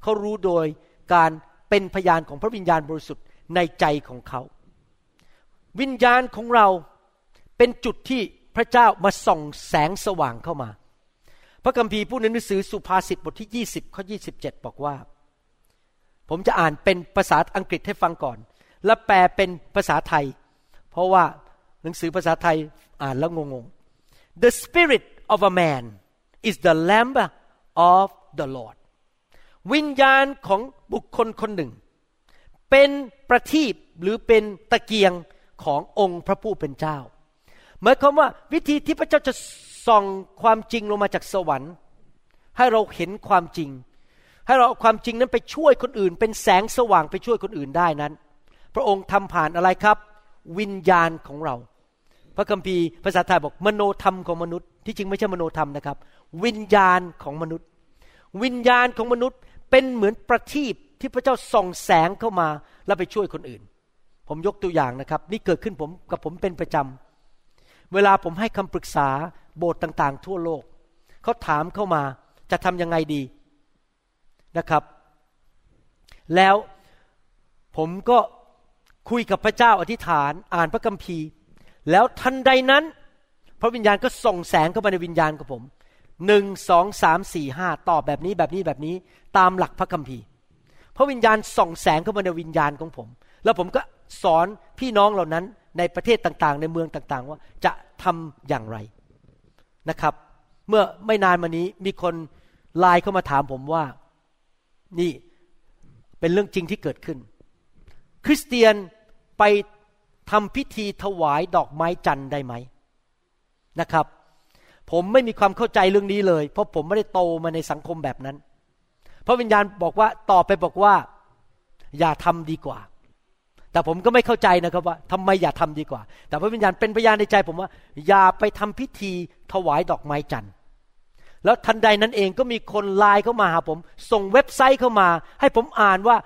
เขารู้โดยการเป็นพยานของพระวิญญาณบริสุทธิ์ ในใจของเขา วิญญาณของเราเป็นจุดที่พระเจ้ามาส่องแสงสว่างเข้ามา พระคัมภีร์พูดในหนังสือสุภาษิตบทที่ 20ข้อ27 บอกว่า ผมจะอ่านเป็นภาษาอังกฤษให้ฟังก่อน และแปลเป็นภาษาไทย เพราะว่าหนังสือภาษาไทยอ่านแล้วงงๆ The spirit of a man is the lamp of the Lord วิญญาณของบุคคลคนหนึ่ง เป็น ประทีปหรือเป็นตะเกียงขององค์พระผู้เป็นเจ้าหมายความว่าวิธีที่พระเจ้าจะส่องความจริงลงมาจากสวรรค์ ให้เราเห็นความจริง ให้เราเอาความจริงนั้นไปช่วยคนอื่น เป็นแสงสว่างไปช่วยคนอื่นได้นั้น พระองค์ทำผ่านอะไรครับ วิญญาณของเรา พระคัมภีร์ภาษาไทยบอกมโนธรรมของมนุษย์ ที่จริงไม่ใช่มโนธรรมนะครับ วิญญาณของมนุษย์ วิญญาณของมนุษย์เป็นเหมือนประทีปที่พระเจ้าส่องแสงเข้ามา แล้วไปช่วยคนอื่น ผมยกตัวอย่างนะครับ นี่เกิดขึ้นผมกับผมเป็นประจำเวลาผมให้คำปรึกษาโบสถ์ต่างๆ ทั่วโลกเขาถามเข้ามาจะทำยังไงดีนะครับ แล้วผมก็คุยกับพระเจ้าอธิษฐาน อ่านพระคัมภีร์ แล้วทันใดนั้น พระวิญญาณก็ส่งแสงเข้ามาในวิญญาณของผมหนึ่งสองสามสี่ห้าตอบแบบนี้แบบนี้แบบนี้ ตามหลักพระคัมภีร์ พระวิญญาณส่องแสงเข้ามาในวิญญาณของผม แล้วผมก็สอนพี่น้องเหล่านั้นในประเทศต่างๆ ในเมืองต่างๆ ว่าจะทำอย่างไรนะครับ เมื่อไม่นานมานี้มีคนไลน์เข้ามาถามผมว่า นี่เป็นเรื่องจริงที่เกิดขึ้น คริสเตียนไปทำพิธีถวายดอกไม้จันทร์ได้ไหมนะครับ ผมไม่มีความเข้าใจเรื่องนี้เลย เพราะผมไม่ได้โตมาในสังคมแบบนั้น พระวิญญาณบอกว่าตอบไปบอกว่า อย่าทำดีกว่า แต่ผมก็ไม่เข้าใจนะครับว่าทำไมอย่าทำดีกว่า แต่พระวิญญาณเป็นพยานในใจผมว่า อย่าไปทำพิธีถวายดอกไม้จันทร์แล้วทันใดนั้นเองก็มีคนไลน์เข้ามาหาผม ส่งเว็บไซต์เข้ามา ให้ผมอ่านว่า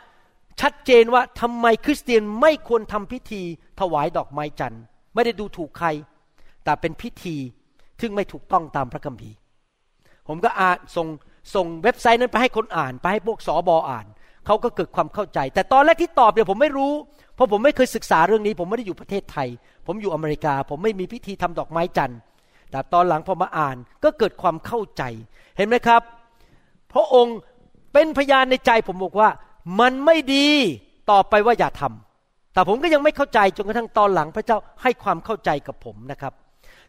ชัดเจนว่าทำไมคริสเตียนไม่ควรทำพิธีถวายดอกไม้จันทร์ไม่ได้ดูถูกใคร แต่เป็นพิธีซึ่งไม่ถูกต้องตามพระคัมภีร์ ผมก็อ่านส่ง ส่งเว็บไซต์นั้นไปให้คนอ่าน ไปให้พวกสอบออ่านเขาก็เกิดความเข้าใจ แต่ตอนแรกที่ตอบเนี่ยผมไม่รู้ เพราะผมไม่เคยศึกษาเรื่องนี้ ผมไม่ได้อยู่ประเทศไทย ผมอยู่อเมริกา ผมไม่มีพิธีทำดอกไม้จันทร์แต่ตอนหลังพอมาอ่านก็เกิดความเข้าใจ เห็นไหมครับ พระองค์เป็นพยานในใจผมบอกว่า มันไม่ดีต่อไปว่าอย่าทำแต่ผมก็ยังไม่เข้าใจจนกระทั่งตอนหลังพระเจ้าให้ความเข้าใจกับผมนะครับ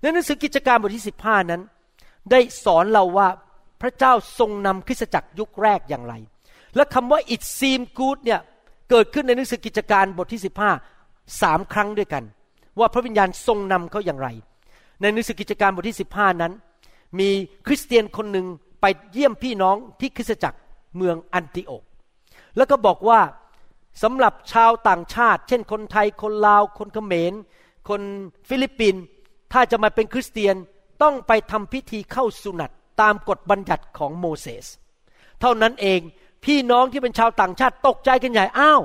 ในหนังสือกิจการบทที่สิบห้านั้น ได้สอนเราว่า พระเจ้าทรงนำคริสตจักรยุคแรกอย่างไร และคำว่า it seem good เนี่ยเกิดขึ้นในหนังสือกิจการบทที่สิบห้าสามครั้งด้วยกัน ว่าพระวิญญาณทรงนำเขาอย่างไร ในหนังสือกิจการบทที่ 15 นั้น มีคริสเตียนคนหนึ่งไปเยี่ยมพี่น้องที่คริสตจักรเมืองอันติโอก แล้วก็บอกว่าสำหรับชาวต่างชาติ เช่นคนไทยคนลาว คนเขมร คนฟิลิปปินส์ถ้าจะมาเป็นคริสเตียนต้องไปทำพิธีเข้าสุนัต ตามกฎบัญญัติของโมเสส เท่านั้นเองพี่น้องที่เป็นชาวต่างชาติตกใจกันใหญ่อ้าว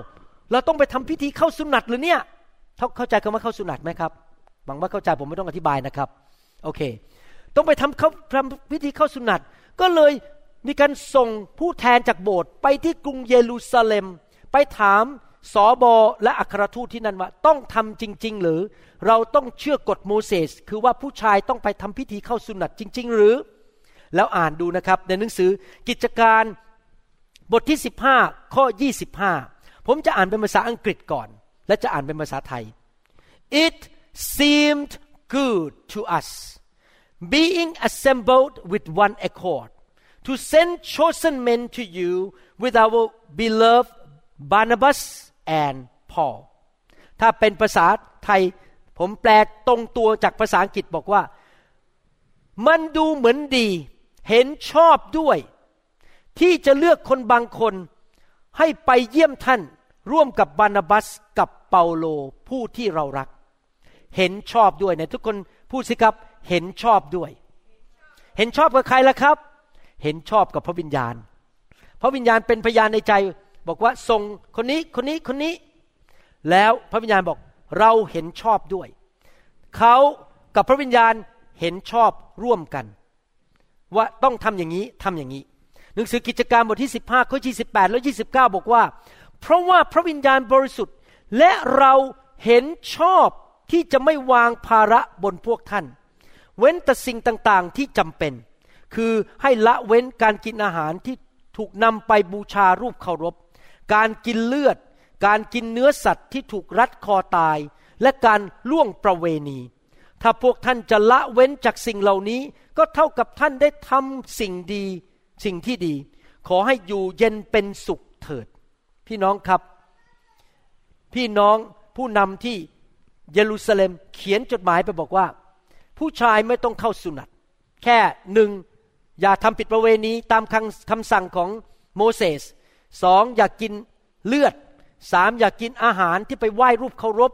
เราต้องไปทำพิธีเข้าสุนัตหรือเนี่ยเข้าใจคำว่าเข้าสุนัตไหมครับหวังว่าเข้าใจผมไม่ต้องอธิบายนะครับโอเค ต้องไปทำเขาทำพิธีเข้าสุนัตก็เลยมีการส่งผู้แทนจากโบสถ์ไปที่กรุงเยรูซาเล็ม ไปถามสอบอและอัครทูตที่นั่นว่า ต้องทำจริง ๆ หรือเราต้องเชื่อกฎโมเสสคือว่าผู้ชายต้องไปทำพิธีเข้าสุนัตจริง ๆ หรือ แล้วอ่านดูนะครับ ในหนังสือกิจการบทที่ 15 ข้อ 25 ผมจะอ่านเป็นภาษาอังกฤษก่อน และจะอ่านเป็นภาษาไทย It seemed good to us being assembled with one accord to send chosen men to you with our beloved Barnabas and Paul ถ้าเป็นภาษาไทย ผมแปลตรงตัวจากภาษาอังกฤษบอกว่า มันดูเหมือนดี เห็นชอบด้วย ที่จะเลือกคนบางคนให้ไปเยี่ยมท่านร่วมกับบานาบัสกับเปาโลผู้ที่เรารัก เห็นชอบด้วยในทุกคนพูดสิครับเห็นชอบด้วย เห็นชอบกับใครล่ะครับ เห็นชอบกับพระวิญญาณ พระวิญญาณเป็นพยานในใจ บอกว่าส่งคนนี้คนนี้คนนี้ แล้วพระวิญญาณบอกเราเห็นชอบด้วย เขากับพระวิญญาณเห็นชอบร่วมกัน ว่าต้องทำอย่างนี้ทำอย่างนี้ หนังสือกิจการบทที่ 15ข้อ28 และ 29 บอกว่า เพราะว่าพระวิญญาณบริสุทธิ์และเราเห็นชอบที่จะไม่วางภาระบนพวกท่าน เว้นแต่สิ่งต่างๆที่จำเป็น คือให้ละเว้นการกินอาหารที่ถูกนำไปบูชารูปเคารพ การกินเลือด การกินเนื้อสัตว์ที่ถูกรัดคอตาย และการล่วงประเวณี ถ้าพวกท่านจะละเว้นจากสิ่งเหล่านี้ ก็เท่ากับท่านได้ทำสิ่งดี สิ่งที่ดี ขอให้อยู่เย็นเป็นสุขเถิด พี่น้องครับ พี่น้องผู้นำที่เยรูซาเล็มเขียนจดหมายไปบอกว่า ผู้ชายไม่ต้องเข้าสุนัตแค่หนึ่งอย่าทำผิดประเวณีตามคำคำสั่งของโมเสสสองอย่ากกินเลือดสามอย่ากกินอาหารที่ไปไหว้รูปเคารพ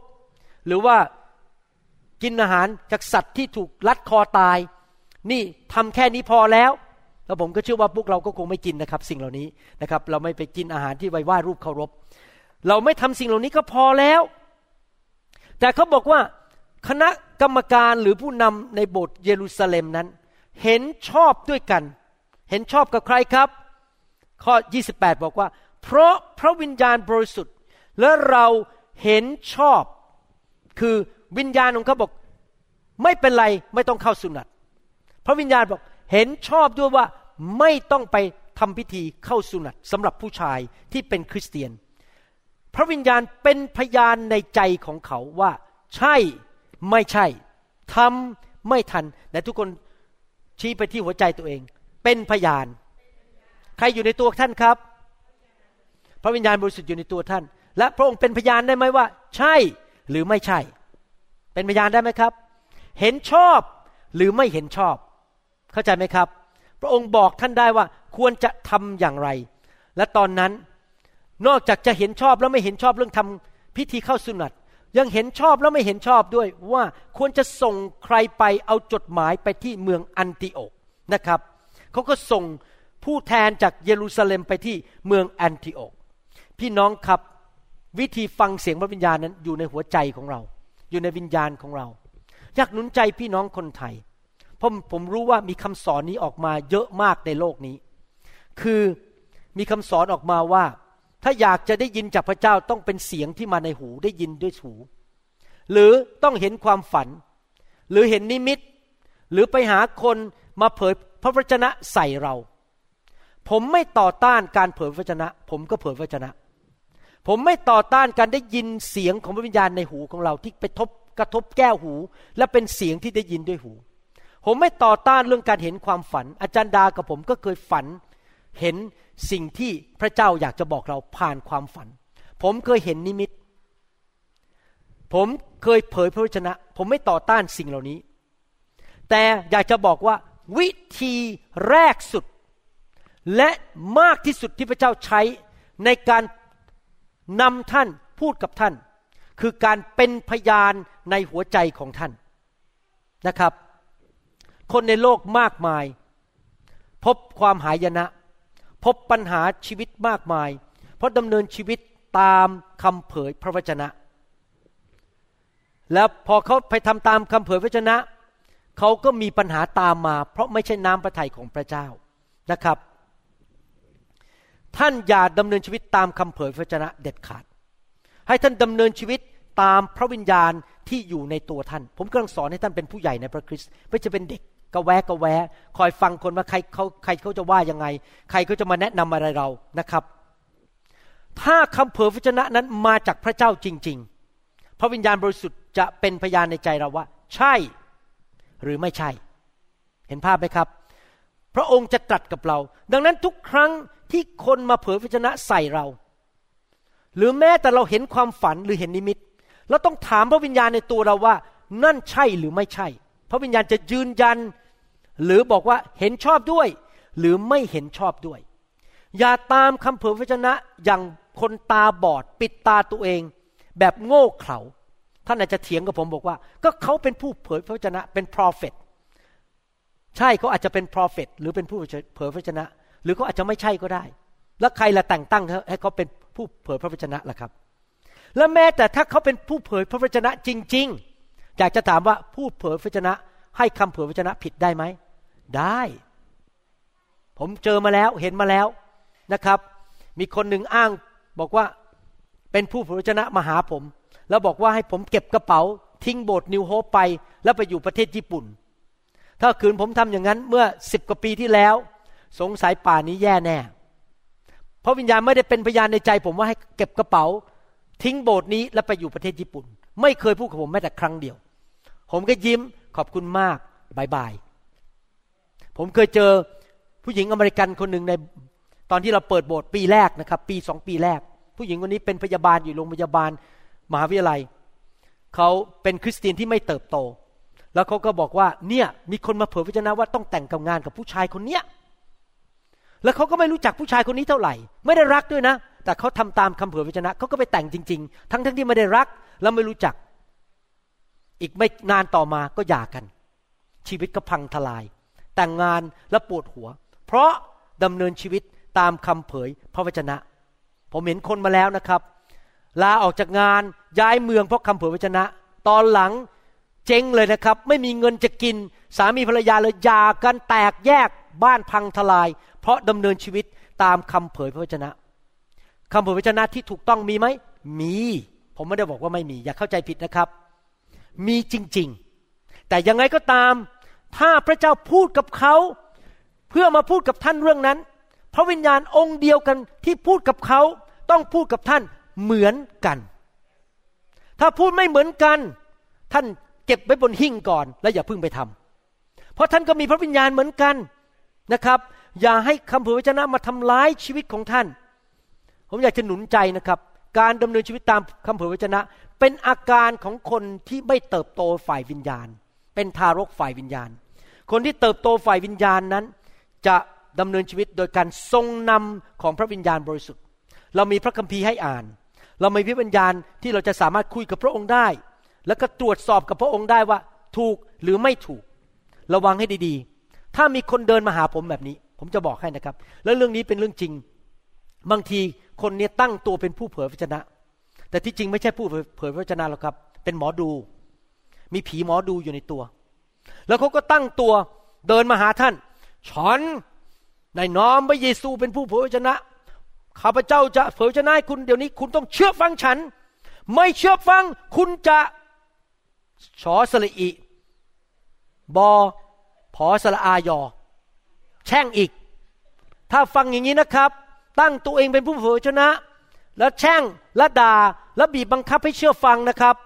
หรือว่า กินอาหารจากสัตว์ที่ถูกลัดคอตาย นี่ทำแค่นี้พอแล้ว แล้วผมก็เชื่อว่าพวกเราก็คงไม่กินนะครับ สิ่งเหล่านี้นะครับ เราไม่ไปกินอาหารที่ไปไหว้รูปเคารพ เราไม่ทำสิ่งเหล่านี้ก็พอแล้ว แต่เขาบอกว่าคณะกรรมการหรือผู้นำในโบสถ์เยรูซาเล็มนั้น เห็นชอบด้วยกัน เห็นชอบกับใครครับ ข้อ 28 บอกว่า เพราะพระวิญญาณบริสุทธิ์และเราเห็นชอบคือ วิญญาณของเขาบอก ไม่เป็นไรไม่ต้องเข้าสุนัตพระวิญญาณบอกเห็นชอบด้วยว่าไม่ต้องไปทำพิธีเข้าสุนัตสำหรับผู้ชายที่เป็นคริสเตียน พระวิญญาณเป็นพยานในใจของเขาว่า ใช่ไม่ใช่ทำไม่ทันแต่ทุกคนชี้ไปที่หัวใจตัวเอง เป็นพยาน ใครอยู่ในตัวท่านครับ พระวิญญาณบริสุทธิ์อยู่ในตัวท่าน และพระองค์เป็นพยานได้ไหมว่า ใช่หรือไม่ใช่ เป็นพยานได้ไหมครับ เห็นชอบหรือไม่เห็นชอบ เข้าใจไหมครับ พระองค์บอกท่านได้ว่าควรจะทำอย่างไร และตอนนั้นนอกจากจะเห็นชอบแล้วไม่เห็นชอบเรื่องทำพิธีเข้าสุนัตยังเห็นชอบแล้วไม่เห็นชอบด้วยว่าควรจะส่งใครไปเอาจดหมายไปที่เมืองอันติโอกนะครับเขาก็ส่งผู้แทนจากเยรูซาเล็มไปที่เมืองอันติโอกพี่น้องครับวิธีฟังเสียงพระวิญญาณนั้นอยู่ในหัวใจของเรา อยู่ในวิญญาณของเรา อยากหนุนใจพี่น้องคนไทย เพราะผมรู้ว่ามีคำสอนนี้ออกมาเยอะมากในโลกนี้ คือมีคำสอนออกมาว่า ถ้าอยากจะได้ยินจากพระเจ้าต้องเป็นเสียงที่มาในหูได้ยินด้วยหู หรือต้องเห็นความฝัน หรือเห็นนิมิต หรือไปหาคนมาเผยพระวจนะใส่เรา ผมไม่ต่อต้านการเผยพระวจนะ ผมก็เผยพระวจนะ ผมไม่ต่อต้านการได้ยินเสียงของพระวิญญาณในหูของเราที่ไปทบกระทบแก้วหู และเป็นเสียงที่ได้ยินด้วยหู ผมไม่ต่อต้านเรื่องการเห็นความฝัน อาจารย์ดากับผมก็เคยฝัน เห็นสิ่งที่พระเจ้าอยากจะบอกเราผ่านความฝัน ผมเคยเห็นนิมิต ผมเคยเผยพระวจนะ ผมไม่ต่อต้านสิ่งเหล่านี้ แต่อยากจะบอกว่า วิธีแรกสุด และมากที่สุดที่พระเจ้าใช้ในการ นำท่านพูดกับท่าน คือการเป็นพยานในหัวใจของท่านนะครับ คนในโลกมากมาย พบความหายนะ พบปัญหาชีวิตมากมาย เพราะดำเนินชีวิตตามคำเผยพระวจนะ แล้วพอเขาไปทำตามคำเผยพระวจนะ เขาก็มีปัญหาตามมา เพราะไม่ใช่น้ำพระทัยของพระเจ้านะครับ ท่านอย่าดำเนินชีวิตตามคำเผยพระวจนะเด็ดขาด ให้ท่านดำเนินชีวิตตามพระวิญญาณที่อยู่ในตัวท่าน ผมกำลังสอนให้ท่านเป็นผู้ใหญ่ในพระคริสต์ไม่จะเป็นเด็กกระแวะกระแวะคอยฟังคนว่าใครเขาใครเขาจะว่ายังไง ใครเขาจะมาแนะนำอะไรเรานะครับ ถ้าคำเผยพระวจนะนั้นมาจากพระเจ้าจริง ๆ พระวิญญาณบริสุทธิ์จะเป็นพยานในใจเราว่า ใช่หรือไม่ใช่ เห็นภาพไหมครับ พระองค์จะตรัสกับเรา ดังนั้นทุกครั้ง ที่คนมาเผยพระวจนะใส่เรา หรือแม้แต่เราเห็นความฝันหรือเห็นนิมิตเราต้องถามพระวิญญาณในตัวเราว่า นั่นใช่หรือไม่ใช่ พระวิญญาณจะยืนยัน หรือบอกว่าเห็นชอบด้วย หรือไม่เห็นชอบด้วย อย่าตามคำเผยพระวจนะอย่างคนตาบอดปิดตาตัวเอง แบบโง่เขลาท่านอาจจะเถียงกับผมบอกว่า ก็เขาเป็นผู้เผยพระวจนะเป็น prophet ใช่เขาอาจจะเป็น prophet หรือเป็นผู้เผยพระวจนะ หรือเขาอาจจะไม่ใช่ก็ได้ แล้วใครละแต่งตั้งให้เขาเป็นผู้เผยพระวจนะล่ะครับ และแม้แต่ถ้าเขาเป็นผู้เผยพระวจนะจริง ๆ อยากจะถามว่าผู้เผยพระวจนะให้คำเผยพระวจนะผิดได้ไหม ได้ ผมเจอมาแล้วเห็นมาแล้วนะครับ มีคนหนึ่งอ้างบอกว่าเป็นผู้เผยพระวจนะมาหาผม แล้วบอกว่าให้ผมเก็บกระเป๋า ทิ้งโบสถ์ New Hope ไป แล้วไปอยู่ประเทศญี่ปุ่น ถ้าขืนผมทำอย่างนั้นเมื่อสิบกว่าปีที่แล้ว สงสัยป่านนี้แย่แน่ เพราะวิญญาณไม่ได้เป็นพยานในใจผมว่าให้เก็บกระเป๋า ทิ้งโบสถ์นี้แล้วไปอยู่ประเทศญี่ปุ่น ไม่เคยพูดกับผมแม้แต่ครั้งเดียว ผมก็ยิ้มขอบคุณมาก bye bye ผมเคยเจอผู้หญิงอเมริกันคนหนึ่งในตอนที่เราเปิดโบสถ์ปีแรกนะครับ ปีสองปีแรก ผู้หญิงคนนี้เป็นพยาบาลอยู่โรงพยาบาลมหาวิทยาลัยเขาเป็นคริสเตียนที่ไม่เติบโต แล้วเขาก็บอกว่าเนี่ยมีคนมาเผยพระชนะว่าต้องแต่งกับงานกับผู้ชายคนเนี้ย แล้วเขาก็ไม่รู้จักผู้ชายคนนี้เท่าไหร่ ไม่ได้รักด้วยนะ แต่เขาทำตามคำเผยพระชนะเขาก็ไปแต่งจริง ๆ ทั้งๆทที่ไม่ได้รักแล้วไม่รู้จัก อีกไม่นานต่อมาก็หย่ากัน ชีวิตก็พังทลาย แต่งงานและปวดหัว เพราะดำเนินชีวิตตามคำเผยพระวจนะ ผมเห็นคนมาแล้วนะครับ ลาออกจากงานย้ายเมืองเพราะคำเผยพระวจนะ ตอนหลังเจ๊งเลยนะครับ ไม่มีเงินจะกิน สามีภรรยาเลยหย่ากันแตกแยกบ้านพังทลาย ราะดำเนินชีวิตตามคำเผยพระวจนะคำเผยพระวจนะที่ถูกต้องมีไหม มี ผมไม่ได้บอกว่าไม่มี อย่าเข้าใจผิดนะครับ มีจริงๆ แต่ยังไงก็ตาม ถ้าพระเจ้าพูดกับเขาเพื่อมาพูดกับท่านเรื่องนั้น พระวิญญาณองค์เดียวกันที่พูดกับเขาต้องพูดกับท่านเหมือนกัน ถ้าพูดไม่เหมือนกัน ท่านเก็บไว้บนหิ้งก่อน แล้วอย่าเพิ่งไปทำเพราะท่านก็มีพระวิญญาณเหมือนกัน นะครับ อย่าให้คำเผยพระชนะมาทำร้ายชีวิตของท่าน ผมอยากจะหนุนใจนะครับ การดำเนินชีวิตตามคำเผยพระชนะ เป็นอาการของคนที่ไม่เติบโตฝ่ายวิญญาณ เป็นทารกฝ่ายวิญญาณ คนที่เติบโตฝ่ายวิญญาณนั้น จะดำเนินชีวิตโดยการทรงนำของพระวิญญาณบริสุทธิ์ เรามีพระคัมภีร์ให้อ่าน เรามีพระวิญญาณที่เราจะสามารถคุยกับพระองค์ได้ แล้วก็ตรวจสอบกับพระองค์ได้ว่าถูกหรือไม่ถูก ระวังให้ดีๆ ถ้ามีคนเดินมาหาผมแบบนี้ ผมจะบอกให้นะครับ แล้วเรื่องนี้เป็นเรื่องจริง บางทีคนเนี้ตั้งตัวเป็นผู้เผยพระชนะ แต่ที่จริงไม่ใช่ผู้เผยพระชนะหรอกครับ เป็นหมอดู มีผีหมอดูอยู่ในตัว แล้วเขาก็ตั้งตัวเดินมาหาท่านฉันในน้อมพระเยซูเป็นผู้เผยพระชนะข้าพเจ้าจะเผยพระชนะให้คุณเดี๋ยวนี้ คุณต้องเชื่อฟังฉัน ไม่เชื่อฟังคุณจะชอสละอิบอ อสละอายอ แช่งอีก ถ้าฟังอย่างนี้นะครับ ตั้งตัวเองเป็นผู้เผยพระชนะ แล้วแช่งและด่าและบีบบังคับให้เชื่อฟังนะครับ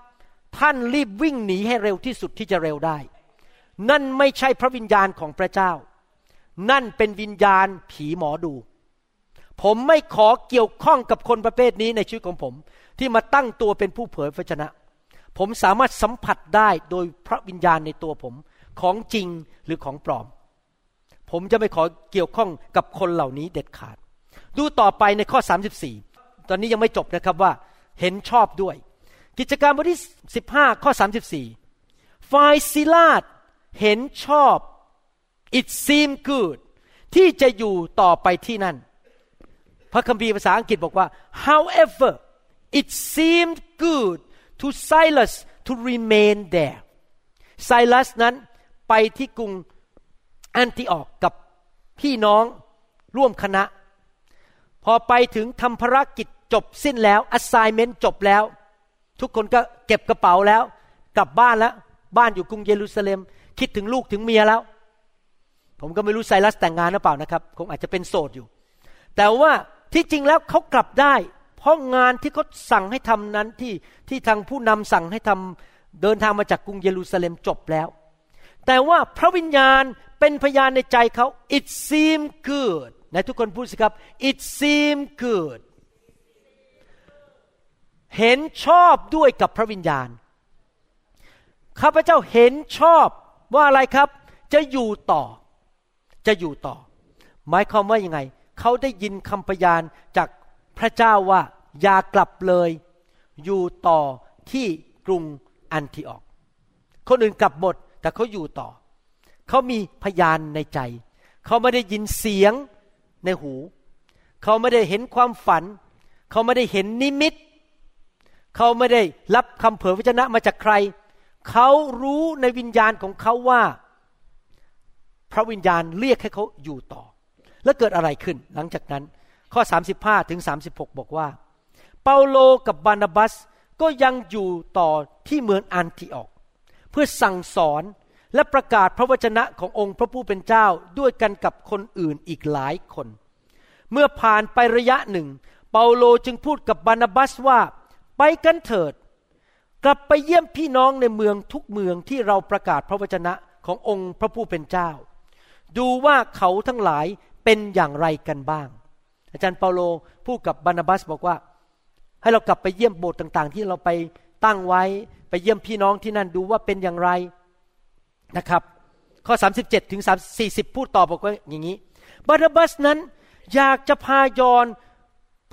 ท่านรีบวิ่งหนีให้เร็วที่สุดที่จะเร็วได้ นั่นไม่ใช่พระวิญญาณของพระเจ้า นั่นเป็นวิญญาณผีหมอดู ผมไม่ขอเกี่ยวข้องกับคนประเภทนี้ในชีวิตของผม ที่มาตั้งตัวเป็นผู้เผยพระชนะ ผมสามารถสัมผัสได้โดยพระวิญญาณในตัวผม ของจริงหรือของปลอม ผมจะไม่ขอเกี่ยวข้องกับคนเหล่านี้เด็ดขาด ดูต่อไปในข้อ 34 ตอนนี้ยังไม่จบนะครับว่าเห็นชอบด้วย กิจการบทที่ 15 ข้อ 34 ฝ่ายซิลาดเห็นชอบ it seem good ที่จะอยู่ต่อไปที่นั่น พระคัมภีร์ภาษาอังกฤษบอกว่า however it seemed good to Silas to remain there ไซลัสนั้น ไปที่กรุงแอนติออกกับพี่น้องร่วมคณะ พอไปถึงทำภารกิจจบสิ้นแล้ว assignment จบแล้ว ทุกคนก็เก็บกระเป๋าแล้ว กลับบ้านแล้ว บ้านอยู่กรุงเยรูซาเล็ม คิดถึงลูกถึงเมียแล้ว ผมก็ไม่รู้ไซรัสแต่งงานหรือเปล่านะครับ คงอาจจะเป็นโสดอยู่ แต่ว่าที่จริงแล้วเขากลับได้ เพราะงานที่เขาสั่งให้ทำนั้นที่ที่ทางผู้นำสั่งให้ทำเดินทางมาจากกรุงเยรูซาเล็มจบแล้ว แต่ว่าพระวิญญาณเป็นพยานในใจเขา it seem good ไหนทุกคนพูดสิครับ it seem good เห็นชอบด้วยกับพระวิญญาณ ข้าพเจ้าเห็นชอบว่าอะไรครับ จะอยู่ต่อ จะอยู่ต่อ หมายความว่ายังไง เขาได้ยินคำพยานจากพระเจ้าว่า อย่ากลับเลย อยู่ต่อที่กรุงอันทิออก คนอื่นกลับหมด แต่เขาอยู่ต่อ เขามีพยานในใจ เขาไม่ได้ยินเสียงในหู เขาไม่ได้เห็นความฝัน เขาไม่ได้เห็นนิมิต เขาไม่ได้รับคำเผยพระชนะมาจากใคร เขารู้ในวิญญาณของเขาว่า พระวิญญาณเรียกให้เขาอยู่ต่อ แล้วเกิดอะไรขึ้นหลังจากนั้น ข้อ 35ถึง36 บอกว่า เปาโลกับบานาบัสก็ยังอยู่ต่อที่เมืองอันทิออก เพื่อสั่งสอนและประกาศพระวจนะขององค์พระผู้เป็นเจ้าด้วยกันกับคนอื่นอีกหลายคน เมื่อผ่านไประยะหนึ่ง เปาโลจึงพูดกับบานาบัสว่า ไปกันเถิด กลับไปเยี่ยมพี่น้องในเมืองทุกเมืองที่เราประกาศพระวจนะขององค์พระผู้เป็นเจ้า ดูว่าเขาทั้งหลายเป็นอย่างไรกันบ้าง อาจารย์เปาโลพูดกับบานาบัสบอกว่า ให้เรากลับไปเยี่ยมโบสถ์ต่าง ๆ ที่เราไป ตั้งไว้ไปเยี่ยมพี่น้องที่นั่นดูว่าเป็นอย่างไรนะครับ ข้อ 37 ถึง 40 พูดต่อบอกว่าอย่างนี้บานาบัสนั้นอยากจะพายอน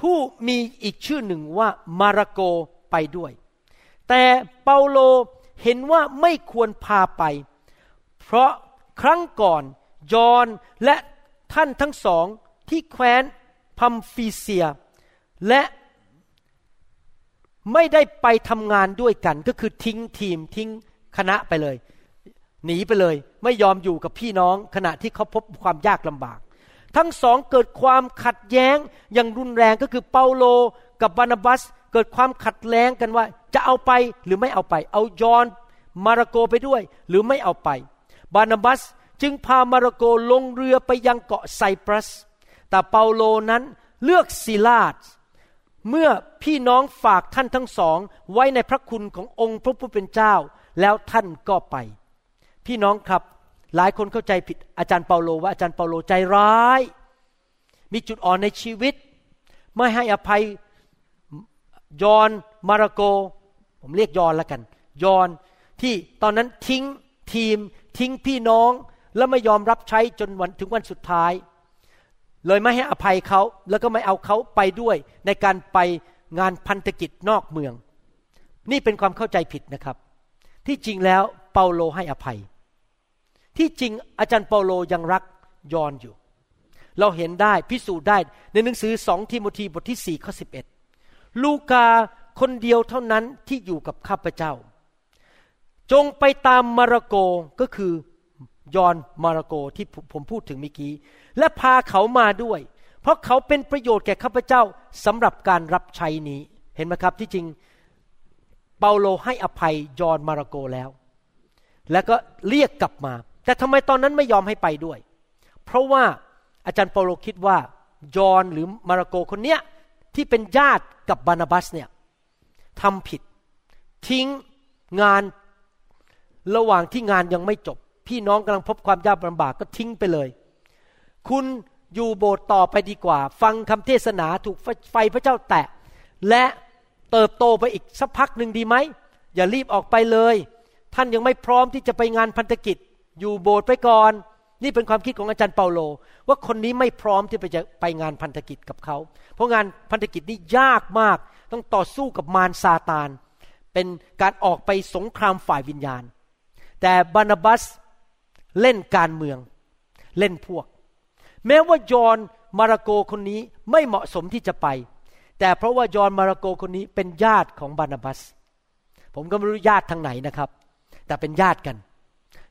ผู้มีอีกชื่อหนึ่งว่ามาระโกไปด้วย แต่เปาโลเห็นว่าไม่ควรพาไป เพราะครั้งก่อนยอนและท่านทั้งสองที่แคว้นพัมฟีเซีย และ ไม่ได้ไปทำงานด้วยกัน ก็คือทิ้งทีมทิ้งคณะไปเลย หนีไปเลย ไม่ยอมอยู่กับพี่น้อง ขณะที่เขาพบความยากลำบาก ทั้งสองเกิดความขัดแย้งอย่างรุนแรงก็คือเปาโลกับบานาบัส เกิดความขัดแย้งกันว่า จะเอาไปหรือไม่เอาไป เอายอนมาระโกไปด้วย หรือไม่เอาไป บานาบัสจึงพามาระโกลงเรือไปยังเกาะไซปรัส แต่เปาโลนั้นเลือกซิลาส เมื่อพี่น้องฝากท่านทั้งสองไว้ในพระคุณขององค์พระผู้เป็นเจ้า แล้วท่านก็ไป พี่น้องครับหลายคนเข้าใจผิดอาจารย์เปาโลว่าอาจารย์เปาโลใจร้าย มีจุดอ่อนในชีวิต ไม่ให้อภัยยอนมาระโก ผมเรียกยอนแล้วกัน ยอนที่ตอนนั้นทิ้งทีมทิ้งพี่น้องแล้วไม่ยอมรับใช้จนวันถึงวันสุดท้าย เลยไม่ให้อภัยเขาแล้วก็ไม่เอาเขาไปด้วย ในการไปงานพันธกิจนอกเมือง นี่เป็นความเข้าใจผิดนะครับ ที่จริงแล้วเปาโลให้อภัย ที่จริงอาจารย์เปาโลยังรักยอนอยู่ เราเห็นได้พิสูจน์ได้ในหนังสือสองทิโมธีบทที่สี่ข้อสิบเอ็ดลูกาคนเดียวเท่านั้นที่อยู่กับข้าพเจ้า จงไปตามมาระโกก็คือ ยอนมาระโกที่ผมพูดถึงเมื่อกี้ และพาเขามาด้วย เพราะเขาเป็นประโยชน์แก่ข้าพเจ้าสำหรับการรับใช้นี้ เห็นไหมครับที่จริงเปาโลให้อภัยยอนมาระโกแล้ว แล้วก็เรียกกลับมา แต่ทำไมตอนนั้นไม่ยอมให้ไปด้วย เพราะว่าอาจารย์เปาโลคิดว่ายอนหรือมาระโกคนเนี้ยที่เป็นญาติกับบานาบัสเนี่ยทำผิด ทิ้งงานระหว่างที่งานยังไม่จบ พี่น้องกำลังพบความยากลำบากก็ทิ้งไปเลย คุณอยู่โบสถ์ต่อไปดีกว่า ฟังคำเทศนาถูกไฟพระเจ้าแตะ และเติบโตไปอีกสักพักหนึ่งดีไหม อย่ารีบออกไปเลย ท่านยังไม่พร้อมที่จะไปงานพันธกิจ อยู่โบสถ์ไปก่อน นี่เป็นความคิดของอาจารย์เปาโล ว่าคนนี้ไม่พร้อมที่ไปจะไปงานพันธกิจกับเขา เพราะงานพันธกิจนี่ยากมาก ต้องต่อสู้กับมารซาตาน เป็นการออกไปสงครามฝ่ายวิญญาณ แต่บานาบัส เล่นการเมือง เล่นพวก แม้ว่ายอนมาราโกคนนี้ไม่เหมาะสมที่จะไป แต่เพราะว่ายอนมาราโกคนนี้เป็นญาติของบานาบัส ผมก็ไม่รู้ญาติทางไหนนะครับ แต่เป็นญาติกัน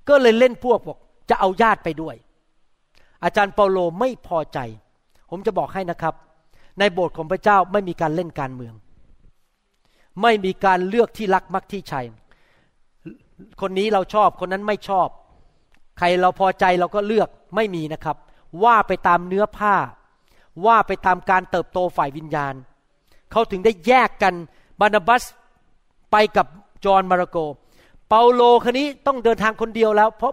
ก็เลยเล่นพวกบอกจะเอาญาติไปด้วย อาจารย์เปาโลไม่พอใจ ผมจะบอกให้นะครับ ในโบสถ์ของพระเจ้าไม่มีการเล่นการเมือง ไม่มีการเลือกที่รักมักที่ชัยคนนี้เราชอบคนนั้นไม่ชอบ ใครเราพอใจเราก็เลือกไม่มีนะครับ ว่าไปตามเนื้อผ้า ว่าไปตามการเติบโตฝ่ายวิญญาณ เขาถึงได้แยกกันบานาบัสไปกับจอห์นมาราโก เปาโลคนนี้ต้องเดินทางคนเดียวแล้ว เพราะ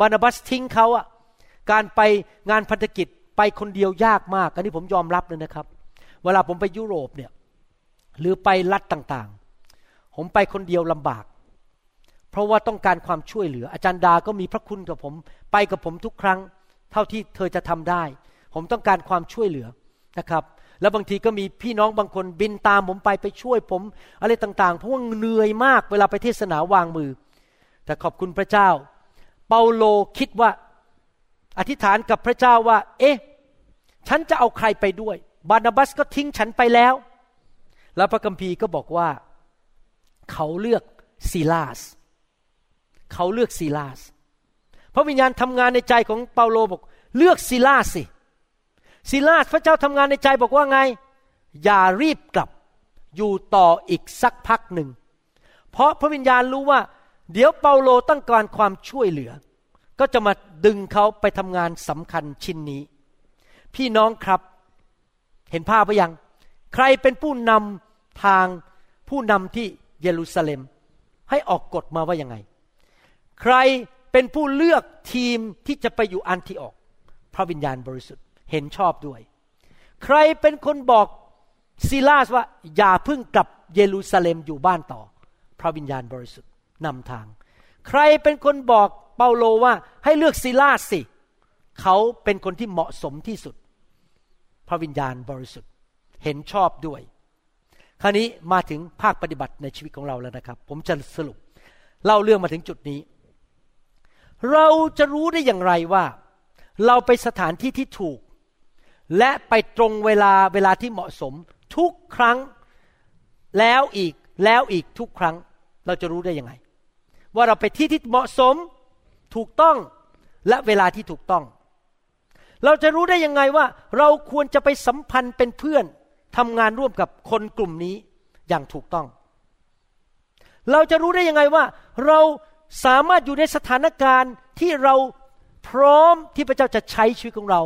บานาบัสทิ้งเขาอะการไปงานพันธกิจไปคนเดียวยากมากอันนี้ผมยอมรับเลยนะครับ เวลาผมไปยุโรปเนี่ยหรือไปรัฐต่างๆ ผมไปคนเดียวลำบาก เพราะว่าต้องการความช่วยเหลือ อาจารย์ดาก็มีพระคุณกับผม ไปกับผมทุกครั้ง เท่าที่เธอจะทำได้ ผมต้องการความช่วยเหลือนะครับ แล้วบางทีก็มีพี่น้องบางคนบินตามผมไปไปช่วยผม อะไรต่างๆ เพราะว่าเหนื่อยมากเวลาไปเทศนาวางมือ แต่ขอบคุณพระเจ้า เปาโลคิดว่าอธิษฐานกับพระเจ้าว่า เอ๊ะ ฉันจะเอาใครไปด้วย บานาบัสก็ทิ้งฉันไปแล้ว แล้วพระคัมภีร์ก็บอกว่า เขาเลือกซีลาส เขาเลือกซีลาสพระวิญญาณทำงานในใจของเปาโลบอก เลือกซีลาสสิซีลาสพระเจ้าทำงานในใจบอกว่าไง อย่ารีบกลับอยู่ต่ออีกสักพักหนึ่ง เพราะพระวิญญาณรู้ว่า เดี๋ยวเปาโลต้องการความช่วยเหลือ ก็จะมาดึงเขาไปทำงานสำคัญชิ้นนี้ พี่น้องครับ เห็นภาพหรือยัง ใครเป็นผู้นำทางผู้นำที่เยรูซาเล็ม ให้ออกกฎมาว่ายังไง ใครเป็นผู้เลือกทีมที่จะไปอยู่อันที่ออก พระวิญญาณบริสุทธิ์เห็นชอบด้วย ใครเป็นคนบอกซีลาสว่าอย่าพิ่งกลับเยรูซาเล็มอยู่บ้านต่อ พระวิญญาณบริสุทธิ์นำทาง ใครเป็นคนบอกเปาโลว่าให้เลือกซีลาสสิ เขาเป็นคนที่เหมาะสมที่สุด พระวิญญาณบริสุทธิ์เห็นชอบด้วย คราวนี้มาถึงภาคปฏิบัติในชีวิตของเราแล้วนะครับ ผมจะสรุปเล่าเรื่องมาถึงจุดนี้ เราจะรู้ได้อย่างไรว่า เราไปสถานที่ที่ถูก และไปตรงเวลาเวลาที่เหมาะสม ทุกครั้งแล้วอีกแล้วอีกทุกครั้ง เราจะรู้ได้ยังไง ว่าเราไปที่ที่เหมาะสม ถูกต้องและเวลาที่ถูกต้อง เราจะรู้ได้ยังไงว่า เราควรจะไปสัมพันธ์เป็นเพื่อนทำงานร่วมกับคนกลุ่มนี้อย่างถูกต้อง เราจะรู้ได้ยังไงว่า เรา สามารถอยู่ในสถานการณ์ที่เราพร้อมที่พระเจ้าจะใช้ชีวิตของเรา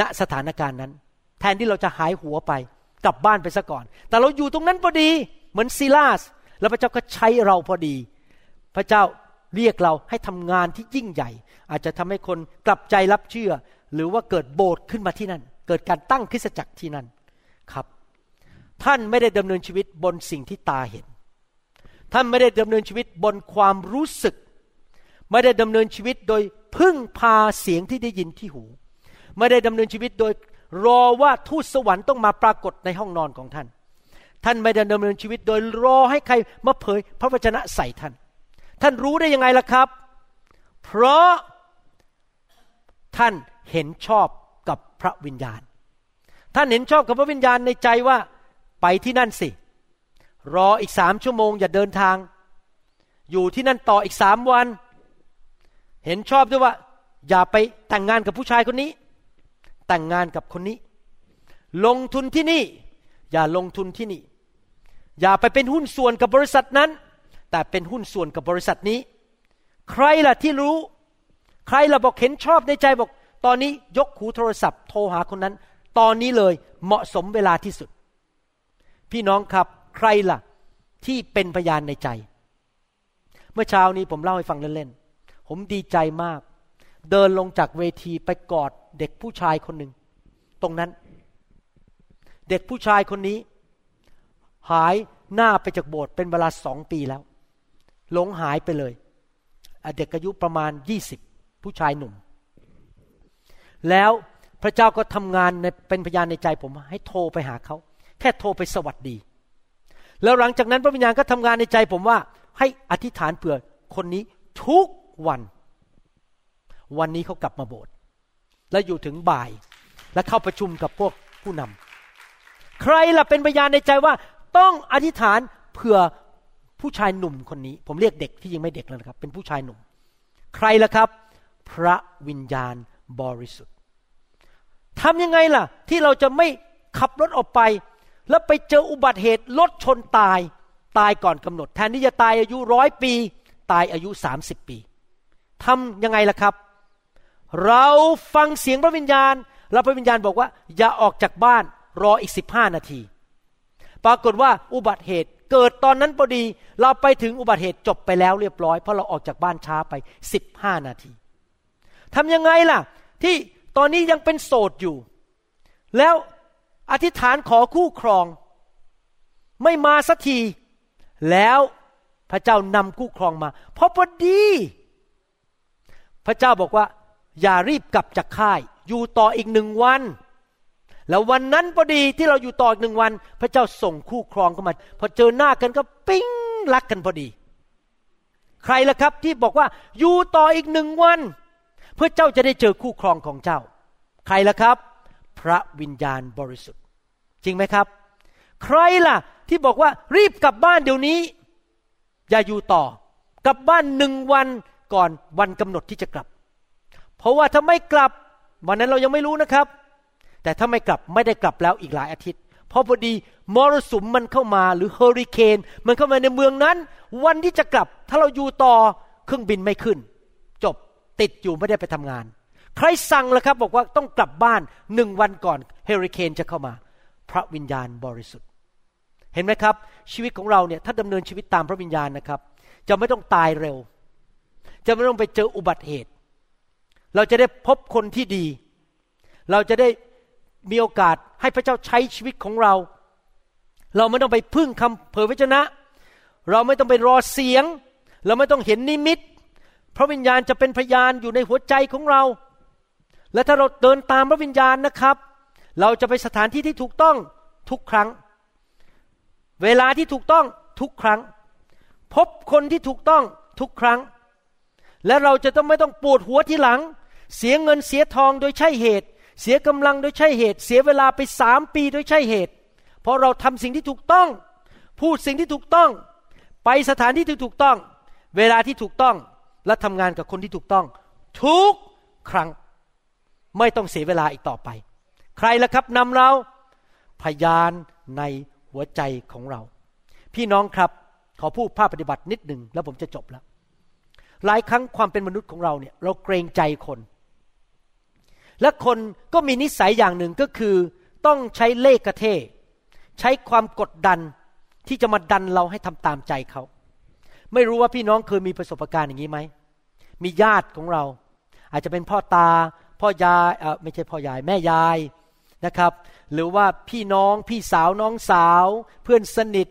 ณสถานการณ์นั้น แทนที่เราจะหายหัวไปกลับบ้านไปซะก่อน แต่เราอยู่ตรงนั้นพอดีเหมือนซีลาส แล้วพระเจ้าก็ใช้เราพอดี พระเจ้าเรียกเราให้ทำงานที่ยิ่งใหญ่ อาจจะทำให้คนกลับใจรับเชื่อ หรือว่าเกิดโบสถ์ขึ้นมาที่นั่น เกิดการตั้งคริสตจักรที่นั่นครับ ท่านไม่ได้ดำเนินชีวิตบนสิ่งที่ตาเห็น ท่านไม่ได้ดำเนินชีวิตบนความรู้สึก ไม่ได้ดำเนินชีวิตโดยพึ่งพาเสียงที่ได้ยินที่หู ไม่ได้ดำเนินชีวิตโดยรอว่าทูตสวรรค์ต้องมาปรากฏในห้องนอนของท่าน ท่านไม่ได้ดำเนินชีวิตโดยรอให้ใครมาเผยพระวจนะใส่ท่าน ท่านรู้ได้ยังไงล่ะครับ เพราะท่านเห็นชอบกับพระวิญญาณ ท่านเห็นชอบกับพระวิญญาณในใจว่าไปที่นั่นสิ รออีกสามชั่วโมงอย่าเดินทาง อยู่ที่นั่นต่ออีกสามวัน เห็นชอบด้วยว่า อย่าไปแต่งงานกับผู้ชายคนนี้ แต่งงานกับคนนี้ ลงทุนที่นี่ อย่าลงทุนที่นี่ อย่าไปเป็นหุ้นส่วนกับบริษัทนั้น แต่เป็นหุ้นส่วนกับบริษัทนี้ ใครล่ะที่รู้ ใครล่ะบอกเห็นชอบในใจบอก ตอนนี้ยกหูโทรศัพท์ โทรหาคนนั้น ตอนนี้เลยเหมาะสมเวลาที่สุด พี่น้องครับ ใครล่ะที่เป็นพยานในใจ เมื่อเช้านี้ผมเล่าให้ฟังเล่นๆ ผมดีใจมาก เดินลงจากเวทีไปกอดเด็กผู้ชายคนหนึ่ง ตรงนั้น เด็กผู้ชายคนนี้ หายหน้าไปจากโบสถ์เป็นเวลาสองปีแล้ว หลงหายไปเลย เด็กอายุประมาณ20ผู้ชายหนุ่ม แล้วพระเจ้าก็ทำงานในเป็นพยานในใจผมให้โทรไปหาเขา แค่โทรไปสวัสดี แล้วหลังจากนั้นพระวิญญาณก็ทำงานในใจผมว่า ให้อธิษฐานเผื่อคนนี้ทุกวัน วันนี้เขากลับมาโบสถ์แล้วอยู่ถึงบ่ายและเข้าประชุมกับพวกผู้นำใครล่ะเป็นพยานในใจว่าต้องอธิษฐานเผื่อผู้ชายหนุ่มคนนี้ ผมเรียกเด็กที่ยังไม่เด็กแล้วนะครับ เป็นผู้ชายหนุ่ม ใครล่ะครับ พระวิญญาณบริสุทธิ์ทำยังไงล่ะ ที่เราจะไม่ขับรถออกไป แล้วไปเจออุบัติเหตุรถชนตายตายก่อนกำหนด แทนที่จะตายอายุร้อยปี ตายอายุสามสิบปีทำยังไงล่ะครับ เราฟังเสียงพระวิญญาณ แล้วพระวิญญาณบอกว่า อย่าออกจากบ้านรออีกสิบห้านาที ปรากฏว่าอุบัติเหตุเกิดตอนนั้นพอดี เราไปถึงอุบัติเหตุจบไปแล้วเรียบร้อย เพราะเราออกจากบ้านช้าไปสิบห้านาทีทำยังไงล่ะ ที่ตอนนี้ยังเป็นโสดอยู่ แล้ว อธิษฐานขอคู่ครอง ไม่มาสักที แล้วพระเจ้านำคู่ครองมา เพราะพอดี พระเจ้าบอกว่า อย่ารีบกลับจากค่าย อยู่ต่ออีกหนึ่งวัน แล้ววันนั้นพอดีที่เราอยู่ต่ออีกหนึ่งวัน พระเจ้าส่งคู่ครองเข้ามา พอเจอหน้ากันก็ปิ้งรักกันพอดี ใครล่ะครับที่บอกว่า อยู่ต่ออีกหนึ่งวัน เพื่อเจ้าจะได้เจอคู่ครองของเจ้า ใครล่ะครับ พระวิญญาณบริสุทธิ์ จริงไหมครับ ใครล่ะที่บอกว่ารีบกลับบ้านเดี๋ยวนี้ อย่าอยู่ต่อกลับบ้านหนึ่งวันก่อนวันกำหนดที่จะกลับ เพราะว่าถ้าไม่กลับวันนั้นเรายังไม่รู้นะครับ แต่ถ้าไม่กลับไม่ได้กลับแล้วอีกหลายอาทิตย์ เพราะพอดีมรสุมมันเข้ามาหรือเฮอริเคนมันเข้ามาในเมืองนั้น วันที่จะกลับ ถ้าเราอยู่ต่อเครื่องบินไม่ขึ้น จบติดอยู่ไม่ได้ไปทำงาน ใครสั่งล่ะครับ บอกว่าต้องกลับบ้านหนึ่งวันก่อนเฮอริเคนจะเข้ามา พระวิญญาณบริสุทธิ์ เห็นไหมครับ ชีวิตของเราเนี่ยถ้าดำเนินชีวิตตามพระวิญญาณนะครับ จะไม่ต้องตายเร็ว จะไม่ต้องไปเจออุบัติเหตุ เราจะได้พบคนที่ดี เราจะได้มีโอกาสให้พระเจ้าใช้ชีวิตของเรา เราไม่ต้องไปพึ่งคำเผยพระชนะ เราไม่ต้องไปรอเสียง เราไม่ต้องเห็นนิมิต พระวิญญาณจะเป็นพยานอยู่ในหัวใจของเรา และถ้าเราเดินตามพระวิญญาณนะครับ เราจะไปสถานที่ที่ถูกต้องทุกครั้ง เวลาที่ถูกต้องทุกครั้ง พบคนที่ถูกต้องทุกครั้ง และเราจะต้องไม่ต้องปวดหัวทีหลัง เสียเงินเสียทองโดยใช่เหตุ เสียกำลังโดยใช่เหตุ เสียเวลาไปสามปีโดยใช่เหตุ เพราะเราทำสิ่งที่ถูกต้อง พูดสิ่งที่ถูกต้อง ไปสถานที่ที่ถูกต้อง เวลาที่ถูกต้องและทำงานกับคนที่ถูกต้อง ทุกครั้ง ไม่ต้องเสียเวลาอีกต่อไป ใครล่ะครับนำเราพยานในหัวใจของเรา พี่น้องครับขอพูดภาพปฏิบัตินิดหนึ่งแล้วผมจะจบแล้ว หลายครั้งความเป็นมนุษย์ของเราเนี่ยเราเกรงใจคน และคนก็มีนิสัยอย่างหนึ่งก็คือ ต้องใช้เล่ห์กระเทใช้ความกดดันที่จะมาดันเราให้ทำตามใจเขา ไม่รู้ว่าพี่น้องเคยมีประสบการณ์อย่างนี้ไหมมีญาติของเรา อาจจะเป็นพ่อตา พ่อยายเออไม่ใช่พ่อยายแม่ยายนะครับ หรือว่าพี่น้องพี่สาวน้องสาว เพื่อนสนิท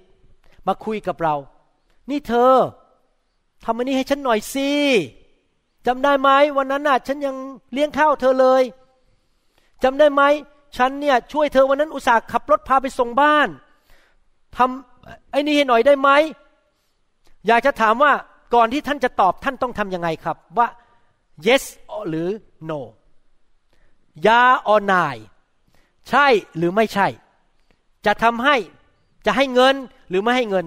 มาคุยกับเรา นี่เธอทำอันนี้ให้ฉันหน่อยสิจำได้ไหมวันนั้นน่ะ ฉันยังเลี้ยงข้าวเธอเลยจำได้ไหมฉันเนี่ยช่วยเธอวันนั้นอุตส่าห์ขับรถพาไปส่งบ้านทำไอ้นี่ให้หน่อยได้ไหมอยากจะถามว่าก่อนที่ท่านจะตอบท่านต้องทำยังไงครับว่า yes หรือ no ยา or nay ใช่หรือไม่ใช่ จะทำให้จะให้เงินหรือไม่ให้เงิน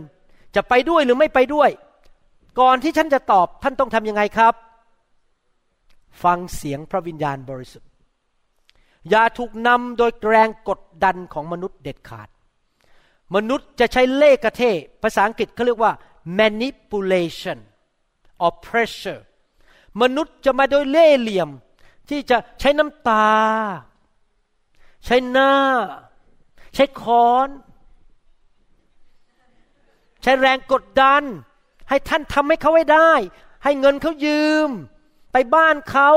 จะไปด้วยหรือไม่ไปด้วย ก่อนที่ท่านจะตอบท่านต้องทำยังไงครับ ฟังเสียงพระวิญญาณบริสุทธิ์ อย่าถูกนำโดยแรงกดดันของมนุษย์เด็ดขาด มนุษย์จะใช้เล่กระเทภาษาอังกฤษเขาเรียกว่า manipulation or pressure มนุษย์จะมาโดยเล่เหลี่ยม ที่จะใช้น้ำตา ใช้หน้า ใช้ค้อน ใช้แรงกดดัน ให้ท่านทำให้เขาให้ได้ ให้เงินเขายืม ไปบ้านเขา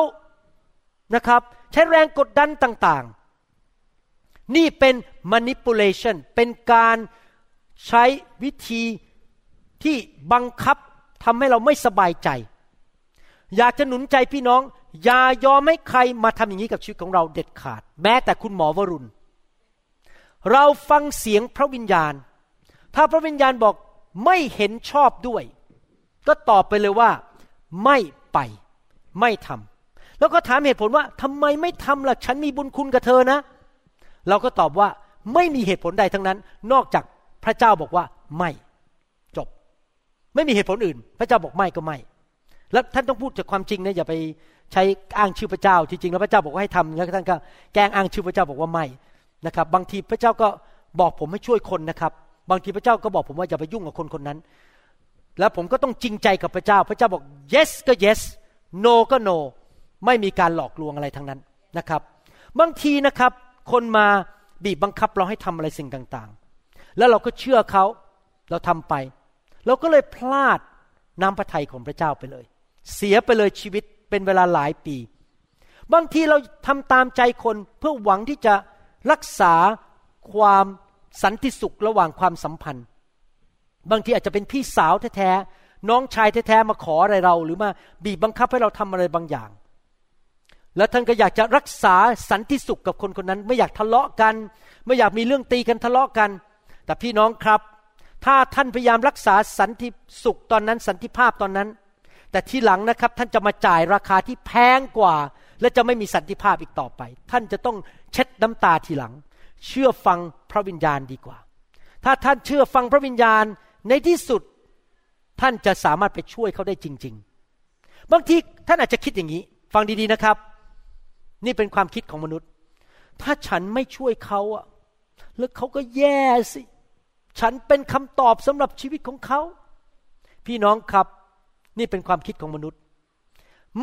นะครับ ใช้แรงกดดันต่างๆ นี่เป็น manipulation เป็นการใช้วิธีที่บังคับทำให้เราไม่สบายใจ อยากจะหนุนใจพี่น้อง อย่ายอมให้ใครมาทำอย่างนี้กับชีวิตของเราเด็ดขาด แม้แต่คุณหมอวรุณ เราฟังเสียงพระวิญญาณ ถ้าพระวิญญาณบอกไม่เห็นชอบด้วย ก็ตอบไปเลยว่า ไม่ไป ไม่ทำแล้วก็ถามเหตุผลว่าทำไมไม่ทำล่ะฉันมีบุญคุณกับเธอนะ เราก็ตอบว่าไม่มีเหตุผลใดทั้งนั้น นอกจากพระเจ้าบอกว่าไม่จบ ไม่มีเหตุผลอื่น พระเจ้าบอกไม่ก็ไม่ แล้วท่านต้องพูดจากความจริงนะอย่าไป ใช้อ้างชื่อพระเจ้าจริงๆแล้วพระเจ้าบอกว่าให้ทำแล้วท่านก็แกล้งอ้างชื่อพระเจ้าบอกว่าไม่นะครับ บางทีพระเจ้าก็บอกผมให้ช่วยคนนะครับ บางทีพระเจ้าก็บอกผมว่าอย่าไปยุ่งกับคนคนนั้น แล้วผมก็ต้องจริงใจกับพระเจ้า พระเจ้าบอก yes ก็ yes no ก็ no ไม่มีการหลอกลวงอะไรทั้งนั้นนะครับ บางทีนะครับ คนมาบีบบังคับเราให้ทำอะไรสิ่งต่างๆ แล้วเราก็เชื่อเขาเราทำไป เราก็เลยพลาดน้ำพระทัยของพระเจ้าไปเลย เสียไปเลยชีวิต เป็นเวลาหลายปี บางทีเราทำตามใจคนเพื่อหวังที่จะรักษาความสันติสุขระหว่างความสัมพันธ์ บางทีอาจจะเป็นพี่สาวแท้ๆน้องชายแท้ๆมาขออะไรเรา หรือมาบีบบังคับให้เราทำอะไรบางอย่าง แล้วท่านก็อยากจะรักษาสันติสุขกับคนคนนั้น ไม่อยากทะเลาะกัน ไม่อยากมีเรื่องตีกันทะเลาะกัน แต่พี่น้องครับ ถ้าท่านพยายามรักษาสันติสุขตอนนั้น สันติภาพตอนนั้น แต่ทีหลังนะครับท่านจะมาจ่ายราคาที่แพงกว่า และจะไม่มีสันติภาพอีกต่อไป ท่านจะต้องเช็ดน้ำตาทีหลัง เชื่อฟังพระวิญญาณดีกว่า ถ้าท่านเชื่อฟังพระวิญญาณในที่สุดท่านจะสามารถไปช่วยเขาได้จริง ๆ บางทีท่านอาจจะคิดอย่างนี้ ฟังดีๆนะครับ นี่เป็นความคิดของมนุษย์ ถ้าฉันไม่ช่วยเขาอะแล้วเขาก็แย่สิ ฉันเป็นคำตอบสำหรับชีวิตของเขา พี่น้องครับ นี่เป็นความคิดของมนุษย์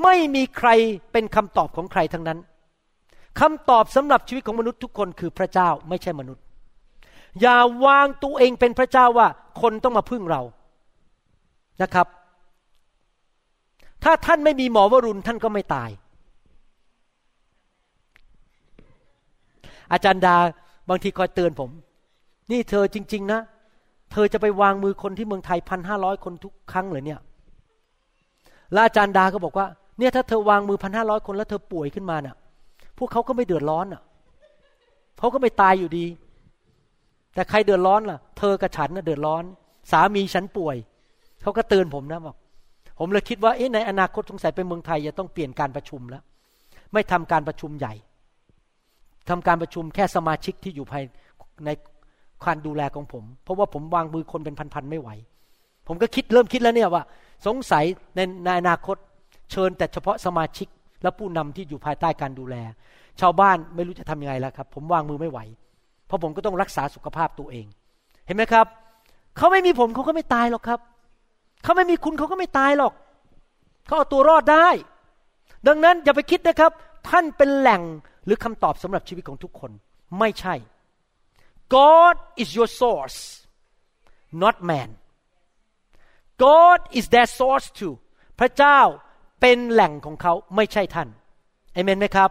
ไม่มีใครเป็นคำตอบของใครทั้งนั้นคำตอบสำหรับชีวิตของมนุษย์ทุกคนคือพระเจ้าไม่ใช่มนุษย์ อย่าวางตัวเองเป็นพระเจ้าว่าคนต้องมาพึ่งเรานะครับ ถ้าท่านไม่มีหมอวรุณท่านก็ไม่ตาย อาจารย์ดาบางทีคอยเตือนผม นี่เธอจริง ๆ นะ เธอจะไปวางมือคนที่เมืองไทยพันห้าร้อยคนทุกครั้งเลยเนี่ย แล้วอาจารย์ดาก็บอกว่า เนี่ยถ้าเธอวางมือพันห้าร้อยคนแล้วเธอป่วยขึ้นมาเนะ่ะ พวกเขาก็ไม่เดือดร้อนอะเขาก็ไม่ตายอยู่ดี แต่ใครเดือดร้อนล่ะ เธอกับฉันน่ะเดือดร้อน สามีฉันป่วย เขาก็เตือนผมนะบอกผมเลยคิดว่าเอ๊ะในอนาคตสงสัยไปเมืองไทยจะต้องเปลี่ยนการประชุมแล้ว ไม่ทำการประชุมใหญ่ทำการประชุมแค่สมาชิกที่อยู่ภายในการดูแลของผม เพราะว่าผมวางมือคนเป็นพันๆไม่ไหว ผมก็คิดเริ่มคิดแล้วเนี่ยว่า สงสัยในในอนาคต เชิญแต่เฉพาะสมาชิก และผู้นำที่อยู่ภายใต้การดูแล ชาวบ้านไม่รู้จะทำยังไงแล้วครับ ผมวางมือไม่ไหว เพราะผมก็ต้องรักษาสุขภาพตัวเอง เห็นไหมครับ เขาไม่มีผมเขาก็ไม่ตายหรอกครับ เขาไม่มีคุณเขาก็ไม่ตายหรอก เขาเอาตัวรอดได้ ดังนั้นอย่าไปคิดนะครับ ท่านเป็นแหล่งหรือคำตอบสำหรับชีวิตของทุกคน ไม่ใช่ God is your source not man God is their source too พระเจ้าเป็นแหล่งของเขาไม่ใช่ท่านเอเมนไหมครับ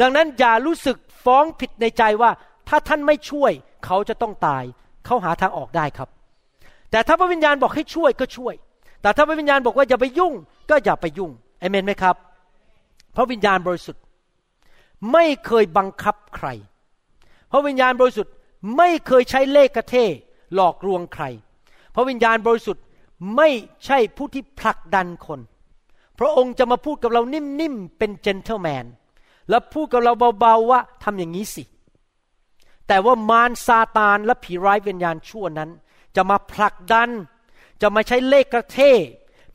ดังนั้นอย่ารู้สึกฟ้องผิดในใจว่า ถ้าท่านไม่ช่วยเขาจะต้องตาย เขาหาทางออกได้ครับ แต่ถ้าพระวิญญาณบอกให้ช่วยก็ช่วย แต่ถ้าพระวิญญาณบอกว่าอย่าไปยุ่ง ก็อย่าไปยุ่งเอเมนไหมครับ พระวิญญาณบริสุทธิ์ไม่เคยบังคับใคร พระวิญญาณบริสุทธิ์ไม่เคยใช้เลขกระเทหลอกลวงใคร พระวิญญาณบริสุทธิ์ ไม่ใช่ผู้ที่ผลักดันคน พระองค์จะมาพูดกับเรานิ่มๆ เป็นเจนเทลแมน แล้วพูดกับเราเบาๆว่าทำอย่างนี้สิ แต่ว่ามารซาตานและผีร้ายวิญญาณชั่วนั้น จะมาผลักดัน จะมาใช้เลขกระเท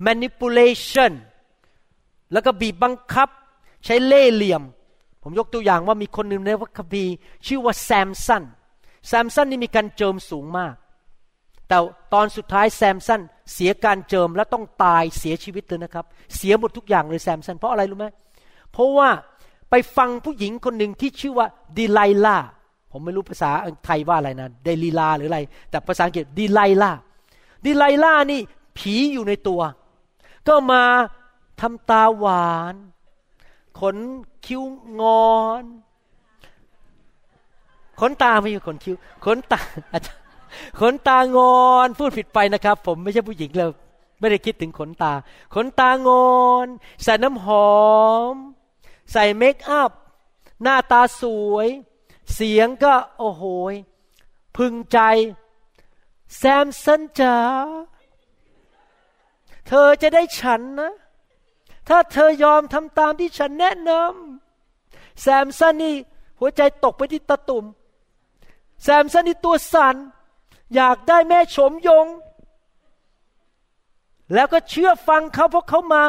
manipulation แล้วก็บีบบังคับ ใช้เล่เหลี่ยม ผมยกตัวอย่างว่ามีคนหนึ่งในวัคบีชื่อว่าแซมสันแซมสันนี่มีการเจิมสูงมาก แต่ตอนสุดท้ายแซมสัน เสียการเจิมและต้องตายเสียชีวิตเลยนะครับ เสียหมดทุกอย่างเลยแซมสันเพราะอะไรรู้ไหมเพราะว่าไปฟังผู้หญิงคนหนึ่งที่ชื่อว่าดีไลลาผมไม่รู้ภาษาไทยว่าอะไรนะเดลีลาหรืออะไร แต่ภาษาอังกฤษดีไลลาดีไลลานี่ผีอยู่ในตัว ก็มาทำตาหวาน ขนคิ้วงอน ขนตาไม่ใช่ขนคิ้ว ขนตาอาจารย์ ขนตางอนพูดผิดไปนะครับ ผมไม่ใช่ผู้หญิงเลยไม่ได้คิดถึงขนตา ขนตางอน ใส่น้ำหอม ใส่เมคอัพ หน้าตาสวย เสียงก็โอ้โหยพึงใจ แซมสันจ๋าเธอจะได้ฉันนะ ถ้าเธอยอมทำตามที่ฉันแนะนำแซมสันนี่หัวใจตกไปที่ตะตุ่มแซมสันนี่ตัวสัน่น อยากได้แม่ชมยง แล้วก็เชื่อฟังเขาเพราะเขามา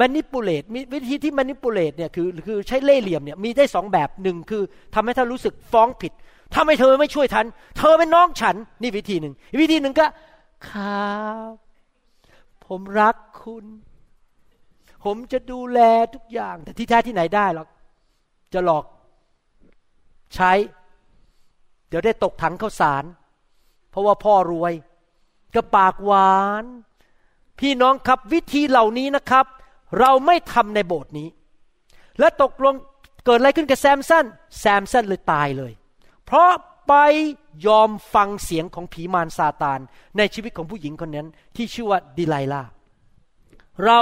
manipulate มีวิธีที่ manipulate เนี่ยคือคือใช้เล่ห์เหลี่ยมเนี่ยมีได้สองแบบหนึ่งคือทำให้ท่านรู้สึกฟ้องผิดทำให้เธอไม่ช่วยทัน เธอเป็นน้องฉัน นี่วิธีหนึ่งวิธีหนึ่งก็ครับ ผมรักคุณ ผมจะดูแลทุกอย่าง แต่ที่แท้ที่ไหนได้หรอกจะหลอกใช้ เดี๋ยวได้ตกถังข้าวสาร เพราะว่าพ่อรวยก็ปากหวาน พี่น้องครับวิธีเหล่านี้นะครับ เราไม่ทำในโบสถ์นี้ และตกลงเกิดอะไรขึ้นกับแซมสันแซมสันเลยตายเลย เพราะไปยอมฟังเสียงของผีมารซาตาน ในชีวิตของผู้หญิงคนนั้น ที่ชื่อว่าดิไลลาเรา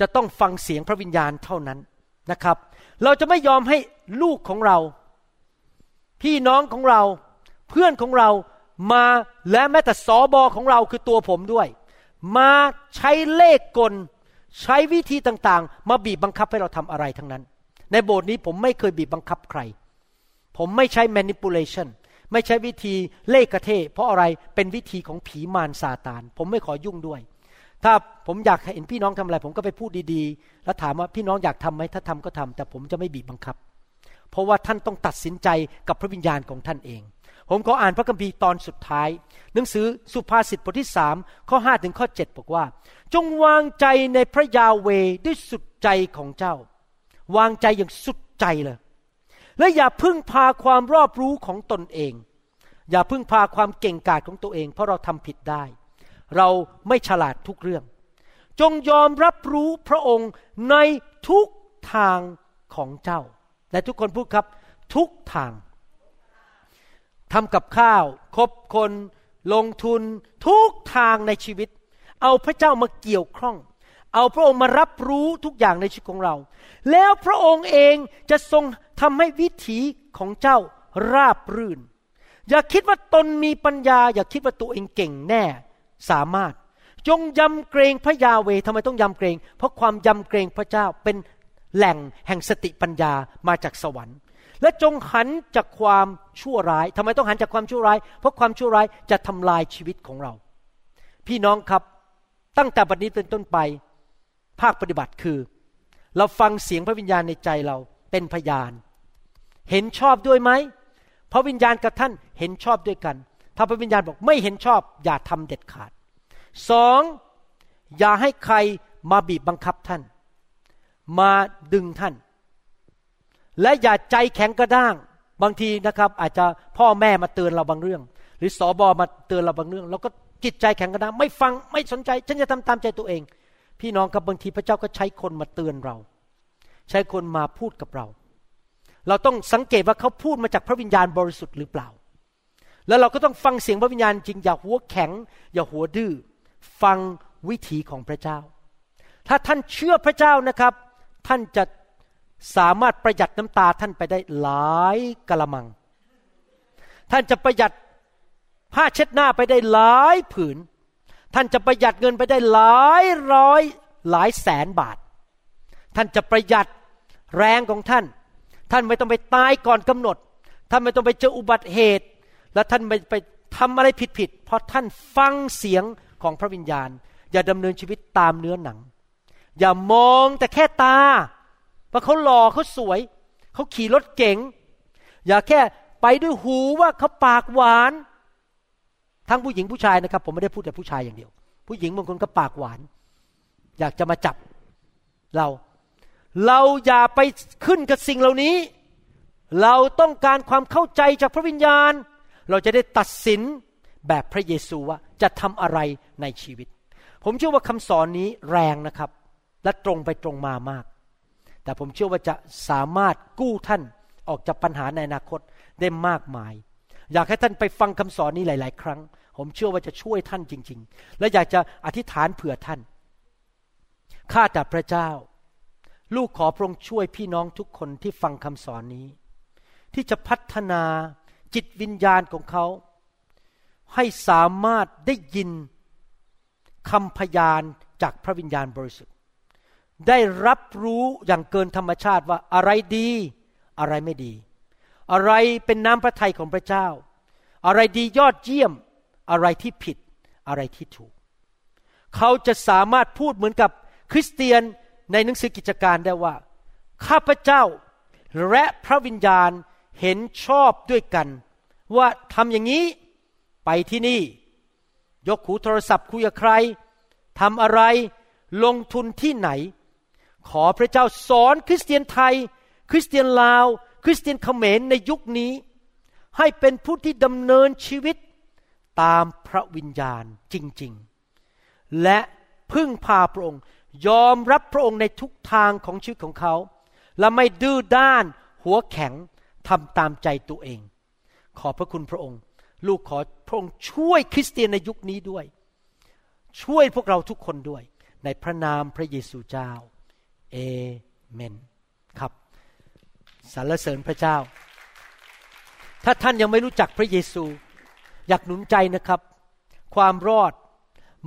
จะต้องฟังเสียงพระวิญญาณเท่านั้นนะครับ เราจะไม่ยอมให้ลูกของเรา พี่น้องของเรา เพื่อนของเรา มาและแม้แต่สอบอของเราคือตัวผมด้วย มาใช้เลขกล ใช้วิธีต่างๆ มาบีบบังคับให้เราทำอะไรทั้งนั้น ในโบสถ์นี้ผมไม่เคยบีบบังคับใคร ผมไม่ใช้ manipulation ไม่ใช่วิธีเล่กระเทเพราะอะไรเป็นวิธีของผีมารซาตาน ผมไม่ขอยุ่งด้วย ถ้าผมอยากเห็นพี่น้องทำอะไร ผมก็ไปพูดดีๆ แล้วถามว่าพี่น้องอยากทำไหมถ้าทำก็ทำแต่ผมจะไม่บีบบังคับ เพราะว่าท่านต้องตัดสินใจกับพระวิญญาณของท่านเอง ผมขออ่านพระคัมภีร์ตอนสุดท้าย หนังสือสุภาษิตบทที่สามข้อห้าถึงข้อเจ็ดบอกว่า จงวางใจในพระยาเวด้วยสุดใจของเจ้า วางใจอย่างสุดใจเลย และอย่าพึ่งพาความรอบรู้ของตนเอง อย่าพึ่งพาความเก่งกาจของตัวเอง เพราะเราทำผิดได้ เราไม่ฉลาดทุกเรื่อง จงยอมรับรู้พระองค์ในทุกทางของเจ้าและทุกคนพูดครับ ทุกทาง ทำกับข้าว คบคนลงทุนทุกทางในชีวิต เอาพระเจ้ามาเกี่ยวข้อง เอาพระองค์มารับรู้ทุกอย่างในชีวิตของเรา แล้วพระองค์เองจะทรงทำให้วิถีของเจ้าราบรื่น อย่าคิดว่าตนมีปัญญา อย่าคิดว่าตัวเองเก่งแน่ สามารถ จงยำเกรงพระยาเวทำไมต้องยำเกรง เพราะความยำเกรงพระเจ้าเป็นแหล่งแห่งสติปัญญามาจากสวรรค์ และจงหันจากความชั่วร้ายทำไมต้องหันจากความชั่วร้าย เพราะความชั่วร้ายจะทำลายชีวิตของเรา พี่น้องครับตั้งแต่บัดนี้เป็นต้นไป ภาคปฏิบัติคือ เราฟังเสียงพระวิญญาณในใจเราเป็นพยาน เห็นชอบด้วยไหมพระวิญญาณกับท่านเห็นชอบด้วยกัน ถ้าพระวิญญาณบอกไม่เห็นชอบ อย่าทำเด็ดขาดสองอย่าให้ใครมาบีบบังคับท่าน มาดึงท่าน และอย่าใจแข็งกระด้าง บางทีนะครับ อาจจะพ่อแม่มาเตือนเราบางเรื่อง หรือสอบอมาเตือนเราบางเรื่องเราก็จิตใจแข็งกระด้างไม่ฟังไม่สนใจฉันจะทำตามใจตัวเอง พี่น้องกับบางทีพระเจ้าก็ใช้คนมาเตือนเรา ใช้คนมาพูดกับเรา เราต้องสังเกตว่าเขาพูดมาจากพระวิญญาณบริสุทธิ์หรือเปล่า แล้วเราก็ต้องฟังเสียงพระวิญญาณจริงอย่าหัวแข็ง อย่าหัวดื้อฟังวิถีของพระเจ้า ถ้าท่านเชื่อพระเจ้านะครับ ท่านจะ สามารถประหยัดน้ำตาท่านไปได้หลายกละมัง ท่านจะประหยัดผ้าเช็ดหน้าไปได้หลายผืน ท่านจะประหยัดเงินไปได้หลายร้อยหลายแสนบาท ท่านจะประหยัดแรงของท่าน ท่านไม่ต้องไปตายก่อนกำหนด ท่านไม่ต้องไปเจออุบัติเหตุ และท่านไม่ไปทำอะไรผิดๆ เพราะท่านฟังเสียงของพระวิญญาณ อย่าดำเนินชีวิตตามเนื้อหนัง อย่ามองแต่แค่ตา ว่าะเขาหล่อเขาสวย เขาขี่รถเก๋งอย่าแค่ไปด้วยหูว่าเขาปากหวาน ทั้งผู้หญิงผู้ชายนะครับ ผมไม่ได้พูดแต่ผู้ชายอย่างเดียว ผู้หญิงบางคนก็ปากหวาน อยากจะมาจับเรา เราอย่าไปขึ้นกับสิ่งเหล่านี้ เราต้องการความเข้าใจจากพระวิญญาณ เราจะได้ตัดสินแบบพระเยซูว่าจะทำอะไรในชีวิต ผมเชื่อว่าคำสอนนี้แรงนะครับ และตรงไปตรงมามาก แต่ผมเชื่อว่าจะสามารถกู้ท่านออกจากปัญหาในอนาคตได้มากมาย อยากให้ท่านไปฟังคำสอนนี้หลาย ๆ ครั้ง ผมเชื่อว่าจะช่วยท่านจริง ๆ และอยากจะอธิษฐานเผื่อท่าน ข้าแต่พระเจ้า ลูกขอพระองค์ช่วยพี่น้องทุกคนที่ฟังคำสอนนี้ ที่จะพัฒนาจิตวิญญาณของเขา ให้สามารถได้ยินคำพยานจากพระวิญญาณบริสุทธิ์ ได้รับรู้อย่างเกินธรรมชาติว่าอะไรดีอะไรไม่ดี อะไรเป็นน้ำพระทัยของพระเจ้า อะไรดียอดเยี่ยม อะไรที่ผิดอะไรที่ถูก เขาจะสามารถพูดเหมือนกับคริสเตียนในหนังสือกิจการได้ว่า ข้าพเจ้าและพระวิญญาณเห็นชอบด้วยกัน ว่าทำอย่างนี้ไปที่นี่ ยกหูโทรศัพท์คุยกับใครทำอะไรลงทุนที่ไหน ขอพระเจ้าสอนคริสเตียนไทย คริสเตียนลาว คริสเตียนเขมรในยุคนี้ ให้เป็นผู้ที่ดำเนินชีวิตตามพระวิญญาณจริง ๆ และพึ่งพาพระองค์ ยอมรับพระองค์ในทุกทางของชีวิตของเขา และไม่ดื้อด้านหัวแข็งทำตามใจตัวเอง ขอพระคุณพระองค์ ลูกขอพระองค์ช่วยคริสเตียนในยุคนี้ด้วย ช่วยพวกเราทุกคนด้วย ในพระนามพระเยซูเจ้า เอเมนครับสรรเสริญพระเจ้า ถ้าท่านยังไม่รู้จักพระเยซู อยากหนุนใจนะครับ ความรอด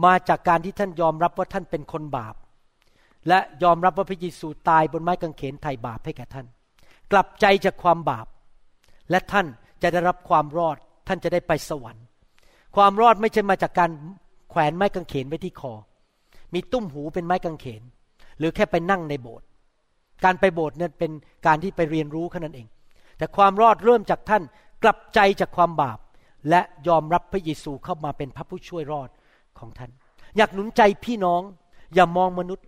มาจากการที่ท่านยอมรับว่าท่านเป็นคนบาป และยอมรับว่าพระเยซูตายบนไม้กางเขนไถ่บาปให้แก่ท่าน กลับใจจากความบาป และท่านจะได้รับความรอดท่านจะได้ไปสวรรค์ ความรอดไม่ใช่มาจากการแขวนไม้กางเขนไว้ที่คอ มีตุ้มหูเป็นไม้กางเขน หรือแค่ไปนั่งในโบสถ์การไปโบสถ์นั้นเป็นการที่ไปเรียนรู้แค่นั้นเอง แต่ความรอดเริ่มจากท่านกลับใจจากความบาป และยอมรับพระเยซูเข้ามาเป็นพระผู้ช่วยรอดของท่าน อยากหนุนใจพี่น้อง อย่ามองมนุษย์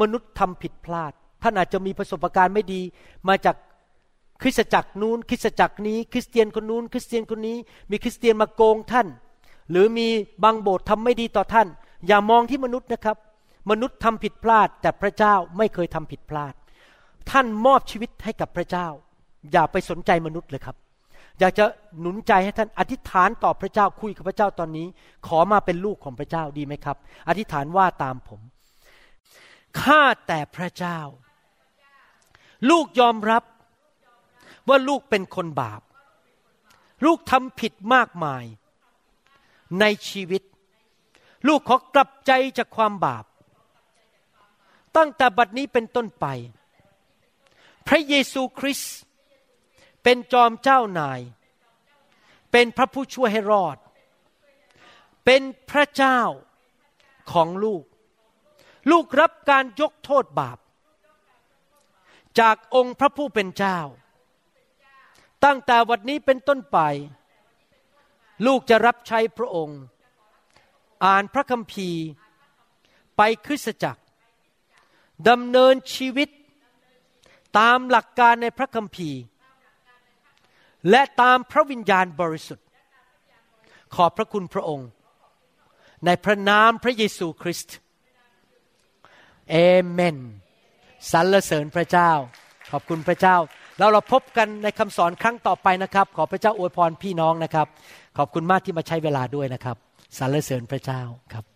มนุษย์ทำผิดพลาด ท่านอาจจะมีประสบการณ์ไม่ดี มาจากคริสตจักรนู้นคริสตจักรนี้ คริสเตียนคนนู้น คริสเตียนคนนี้ มีคริสเตียนมาโกงท่าน หรือมีบางโบสถ์ทำไม่ดีต่อท่าน อย่ามองที่มนุษย์นะครับ มนุษย์ทำผิดพลาด แต่พระเจ้าไม่เคยทำผิดพลาด ท่านมอบชีวิตให้กับพระเจ้า อย่าไปสนใจมนุษย์เลยครับ อยากจะหนุนใจให้ท่านอธิษฐานต่อพระเจ้าคุยกับพระเจ้าตอนนี้ ขอมาเป็นลูกของพระเจ้าดีไหมครับ อธิษฐานว่าตามผมข้าแต่พระเจ้า ลูกยอมรับว่าลูกเป็นคนบาป ลูกทำผิดมากมาย ในชีวิต ลูกขอกลับใจจากความบาป ตั้งแต่บัดนี้เป็นต้นไป พระเยซูคริสต์เป็นจอมเจ้านาย เป็นพระผู้ช่วยให้รอด เป็นพระเจ้าของลูก ลูกรับการยกโทษบาป จากองค์พระผู้เป็นเจ้า ตั้งแต่วันนี้เป็นต้นไป ลูกจะรับใช้พระองค์ อ่านพระคัมภีร์ ไปคริสตจักร ดำเนินชีวิตตามหลักการในพระคัมภีร์ และตามพระวิญญาณบริสุทธิ์ ขอบพระคุณพระองค์ ในพระนามพระเยซูคริสต์เอเมนสรรเสริญพระเจ้า ขอบคุณพระเจ้า แล้วเราพบกันในคำสอนครั้งต่อไปนะครับ ขอพระเจ้าอวยพรพี่น้องนะครับ ขอบคุณมากที่มาใช้เวลาด้วยนะครับสรรเสริญพระเจ้าครับ